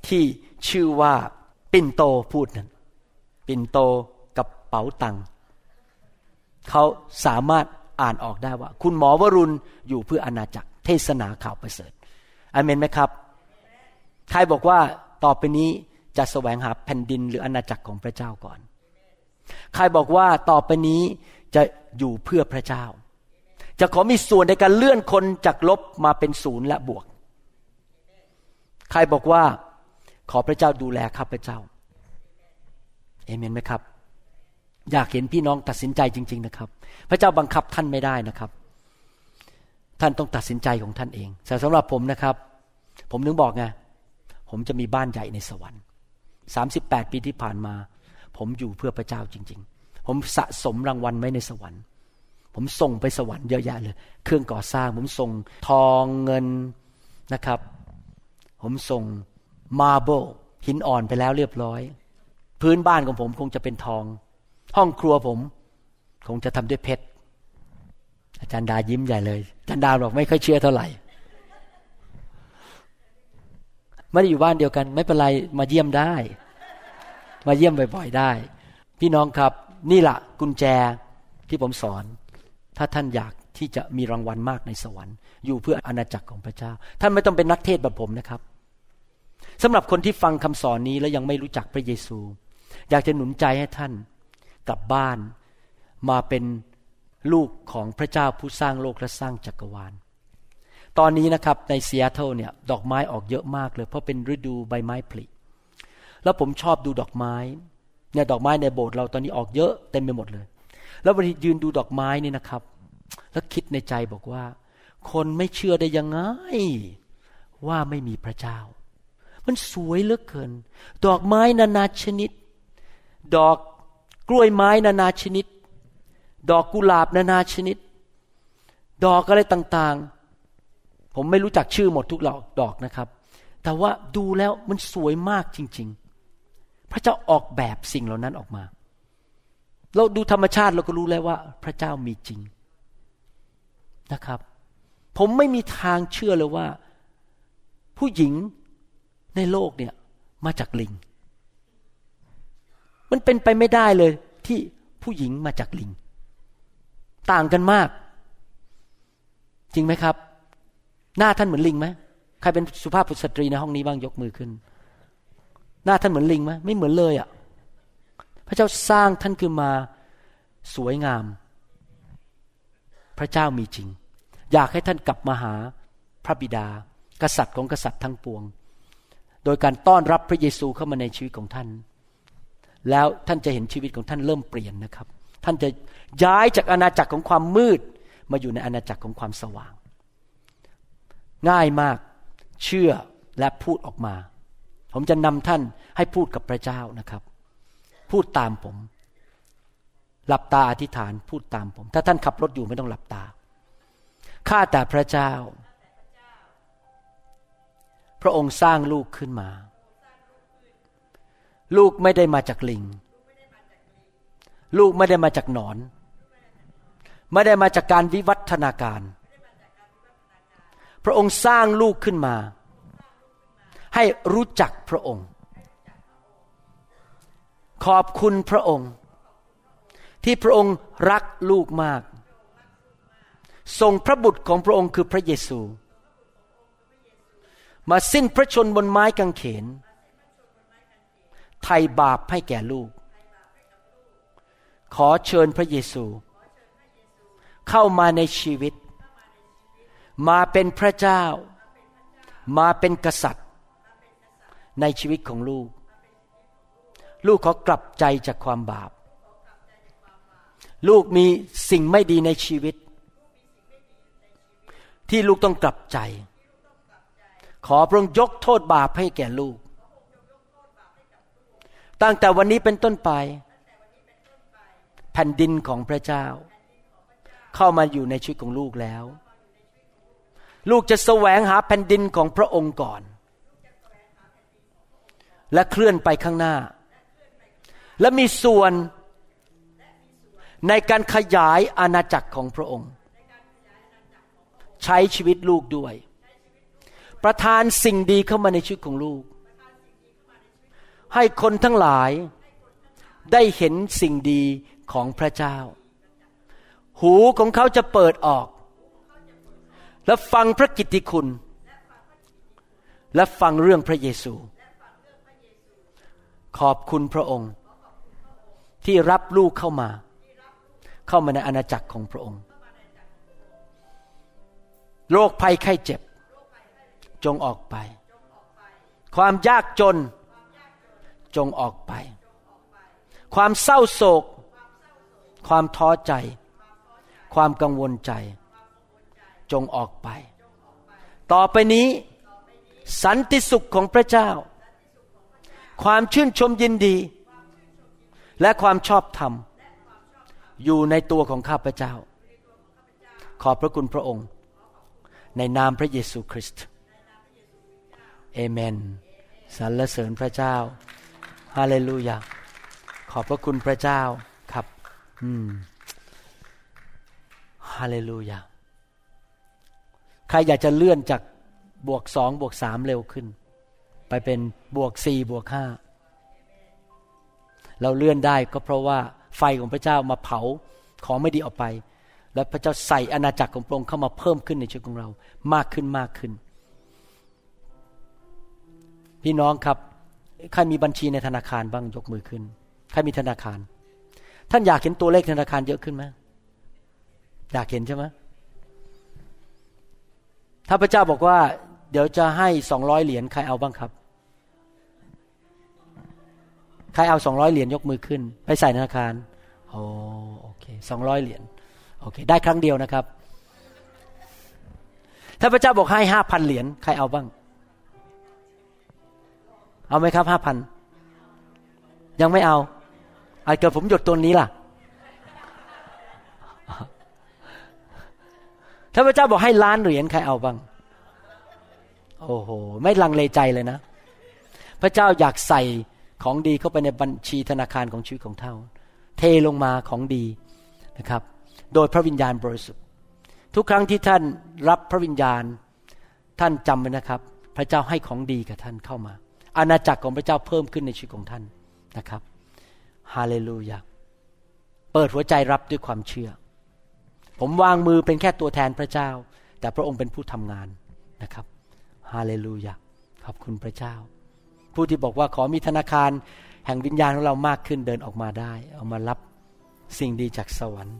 ที่ชื่อว่าปินโตพูดนั้น ปินโตกับเป๋าตังเขาสามารถอ่านออกได้ว่า คุณหมอวรุณอยู่เพื่ออนาจักร เทศนาข่าวประเสริฐอเมนไหมครับใครบอกว่าต่อไปนี้จะแสวงหาแผ่นดินหรืออาณาจักรของพระเจ้าก่อน ใครบอกว่าต่อไปนี้จะอยู่เพื่อพระเจ้า จะขอมีส่วนในการเลื่อนคนจากลบมาเป็นศูนย์และบวก ใครบอกว่าขอพระเจ้าดูแลข้าพเจ้า เอเมนไหมครับ อยากเห็นพี่น้องตัดสินใจจริง ๆนะครับ พระเจ้าบังคับท่านไม่ได้นะครับ ท่านต้องตัดสินใจของท่านเองแต่สำหรับผมนะครับ ผมนึกบอกไงผมจะมีบ้านใหญ่ในสวรรค์สามสิบแปดปีที่ผ่านมา ผมอยู่เพื่อพระเจ้าจริง ๆ ผมสะสมรางวัลไว้ในสวรรค์ ผมส่งไปสวรรค์เยอะแยะเลย เครื่องก่อสร้าง ผมส่งทองเงินนะครับ ผมส่งมาร์เบลหินอ่อนไปแล้วเรียบร้อย พื้นบ้านของผมคงจะเป็นทอง ห้องครัวผม คงจะทำด้วยเพชร อาจารย์ดายิ้มใหญ่เลยอาจารย์ดาบอกไม่ค่อยเชื่อเท่าไหร่ไม่ได้อยู่บ้านเดียวกัน ไม่เป็นไรมาเยี่ยมได้ มาเยี่ยมบ่อยๆได้ พี่น้องครับ นี่แหละกุญแจที่ผมสอน ถ้าท่านอยากที่จะมีรางวัลมากในสวรรค์ อยู่เพื่ออาณาจักรของพระเจ้า ท่านไม่ต้องเป็นนักเทศแบบผมนะครับสำหรับคนที่ฟังคำสอนนี้แล้วยังไม่รู้จักพระเยซู อยากจะหนุนใจให้ท่านกลับบ้านมาเป็นลูกของพระเจ้าผู้สร้างโลกและสร้างจักรวาล ตอนนี้นะครับในซีแอตเทิลเนี่ยดอกไม้ออกเยอะมากเลย เพราะเป็นฤดูใบไม้ผลิ แล้วผมชอบดูดอกไม้เนี่ยดอกไม้ในโบสถ์เราตอนนี้ออกเยอะเต็มไปหมดเลย แล้ววันนี้ยืนดูดอกไม้นี่นะครับ แล้วคิดในใจบอกว่า คนไม่เชื่อได้ยังไงว่าไม่มีพระเจ้า มันสวยเหลือเกิน ดอกไม้นานาชนิด ดอกกล้วยไม้นานาชนิด ดอกกุหลาบนานาชนิด ดอกอะไรต่างๆ ผมไม่รู้จักชื่อหมดทุกดอกดอกนะครับ แต่ว่าดูแล้วมันสวยมากจริง ๆ พระเจ้าออกแบบสิ่งเหล่านั้นออกมา เราดูธรรมชาติเราก็รู้แล้วว่า พระเจ้ามีจริงนะครับ ผมไม่มีทางเชื่อเลยว่า ผู้หญิงในโลกเนี่ยมาจากลิง มันเป็นไปไม่ได้เลยที่ผู้หญิงมาจากลิง ต่างกันมาก จริงไหมครับ หน้าท่านเหมือนลิงไหมใครเป็นสุภาพสตรีในห้องนี้บ้างยกมือขึ้น หน้าท่านเหมือนลิงไหมไม่เหมือนเลยอะ่ะ พระเจ้าสร้างท่านขึ้นมาสวยงาม พระเจ้ามีจริง อยากให้ท่านกลับมาหาพระบิดา กษัตริย์ของกษัตริย์ทั้งปวง โดยการต้อนรับพระเยซูเข้ามาในชีวิตของท่าน แล้วท่านจะเห็นชีวิตของท่านเริ่มเปลี่ยนนะครับ ท่านจะย้ายจากอาณาจักรของความมืดมาอยู่ในอาณาจักรของความสว่าง ง่ายมากเชื่อและพูดออกมา ผมจะนำท่านให้พูดกับพระเจ้านะครับ พูดตามผม หลับตาอธิษฐานพูดตามผม ถ้าท่านขับรถอยู่ไม่ต้องหลับตาข้าแต่พระเจ้า พระองค์สร้างลูกขึ้นมา ลูกไม่ได้มาจากลิง ลูกไม่ได้มาจากหนอน ไม่ได้มาจากการวิวัฒนาการ พระองค์สร้างลูกขึ้นมา ให้รู้จักพระองค์ ขอบคุณพระองค์ ที่พระองค์รักลูกมากส่งพระบุตรของพระองค์คือพระเยซู มาสิ้นพระชนบนไม้กางเขน ไถ่บาปให้แก่ลูก ขอเชิญพระเยซู เข้ามาในชีวิต มาเป็นพระเจ้า มาเป็นกษัตริย์ ในชีวิตของลูก ลูกขอกลับใจจากความบาป ลูกมีสิ่งไม่ดีในชีวิต ที่ลูกต้องกลับใจ ขอพระองค์ยกโทษบาปให้แก่ลูก ตั้งแต่วันนี้เป็นต้นไป แผ่นดินของพระเจ้า เข้ามาอยู่ในชีวิตของลูกแล้ว ลูกจะแสวงหาแผ่นดินของพระองค์ก่อน และเคลื่อนไปข้างหน้า และมีส่วนในการขยายอาณาจักรของพระองค์ ใช้ชีวิตลูกด้วย ประทานสิ่งดีเข้ามาในชีวิตของลูก ให้คนทั้งหลายได้เห็นสิ่งดีของพระเจ้า หูของเขาจะเปิดออก และฟังพระกิตติคุณ และฟังเรื่องพระเยซู ขอบคุณพระองค์ ที่รับลูกเข้ามา เข้ามาในอาณาจักรของพระองค์ โรคภัยไข้เจ็บ จงออกไป ความยากจน จงออกไป ความเศร้าโศก ความท้อใจ ความกังวลใจ จงออกไป ต่อไปนี้ สันติสุขของพระเจ้า ความชื่นชมยินดี และความชอบธรรม อยู่ในตัวของข้าพเจ้า ขอบพระคุณพระองค์ ในนามพระเยซูคริสต์เอเมนสรรเสริญพระเจ้า ฮาเลลูยา ขอบพระคุณพระเจ้าครับ อืม ฮาเลลูยา ใครอยากจะเลื่อนจากบวกสองบวกสามเร็วขึ้น ไปเป็นบวกสี่บวกห้า เราเลื่อนได้ก็เพราะว่าไฟของพระเจ้ามาเผาของไม่ดีออกไป แล้วพระเจ้าใส่อาณาจักรของพระองค์เข้ามาเพิ่มขึ้นในชีวิตของเรา มากขึ้นมากขึ้น พี่น้องครับ ใครมีบัญชีในธนาคารบ้างยกมือขึ้น ใครมีธนาคาร ท่านอยากเห็นตัวเลขธนาคารเยอะขึ้นไหมอยากเห็นใช่ไหมถ้าพระเจ้าบอกว่า เดี๋ยวจะให้สองร้อยเหรียญใครเอาบ้างครับ ใครเอาสองร้อยเหรียญยกมือขึ้น ไปใส่ธนาคารโอ้โอเคสองร้อยเหรียญโอเค ได้ครั้งเดียวนะครับ ถ้าพระเจ้าบอกให้ห้าพันเหรียญใครเอาบ้าง เอาไหมครับห้าพันยังไม่เอาไอ้เกิดผมหยดตัวนี้ล่ะถ้าพระเจ้าบอกให้ล้านเหรียญใครเอาบ้างโอ้โหไม่ลังเลใจเลยนะ พระเจ้าอยากใส่ของดีเข้าไปในบัญชีธนาคารของชีวิตของเท่าเทลงมาของดีนะครับ โดยพระวิญญาณบริสุทธิ์ ทุกครั้งที่ท่านรับพระวิญญาณ ท่านจำไว้นะครับ พระเจ้าให้ของดีกับท่านเข้ามา อาณาจักรของพระเจ้าเพิ่มขึ้นในชีวิตของท่านนะครับฮาเลลูยาเปิดหัวใจรับด้วยความเชื่อ ผมวางมือเป็นแค่ตัวแทนพระเจ้า แต่พระองค์เป็นผู้ทำงานนะครับฮาเลลูยาขอบคุณพระเจ้า ผู้ที่บอกว่าขอมีธนาคารแห่งวิญญาณของเรามากขึ้นเดินออกมาได้ เอามารับสิ่งดีจากสวรรค์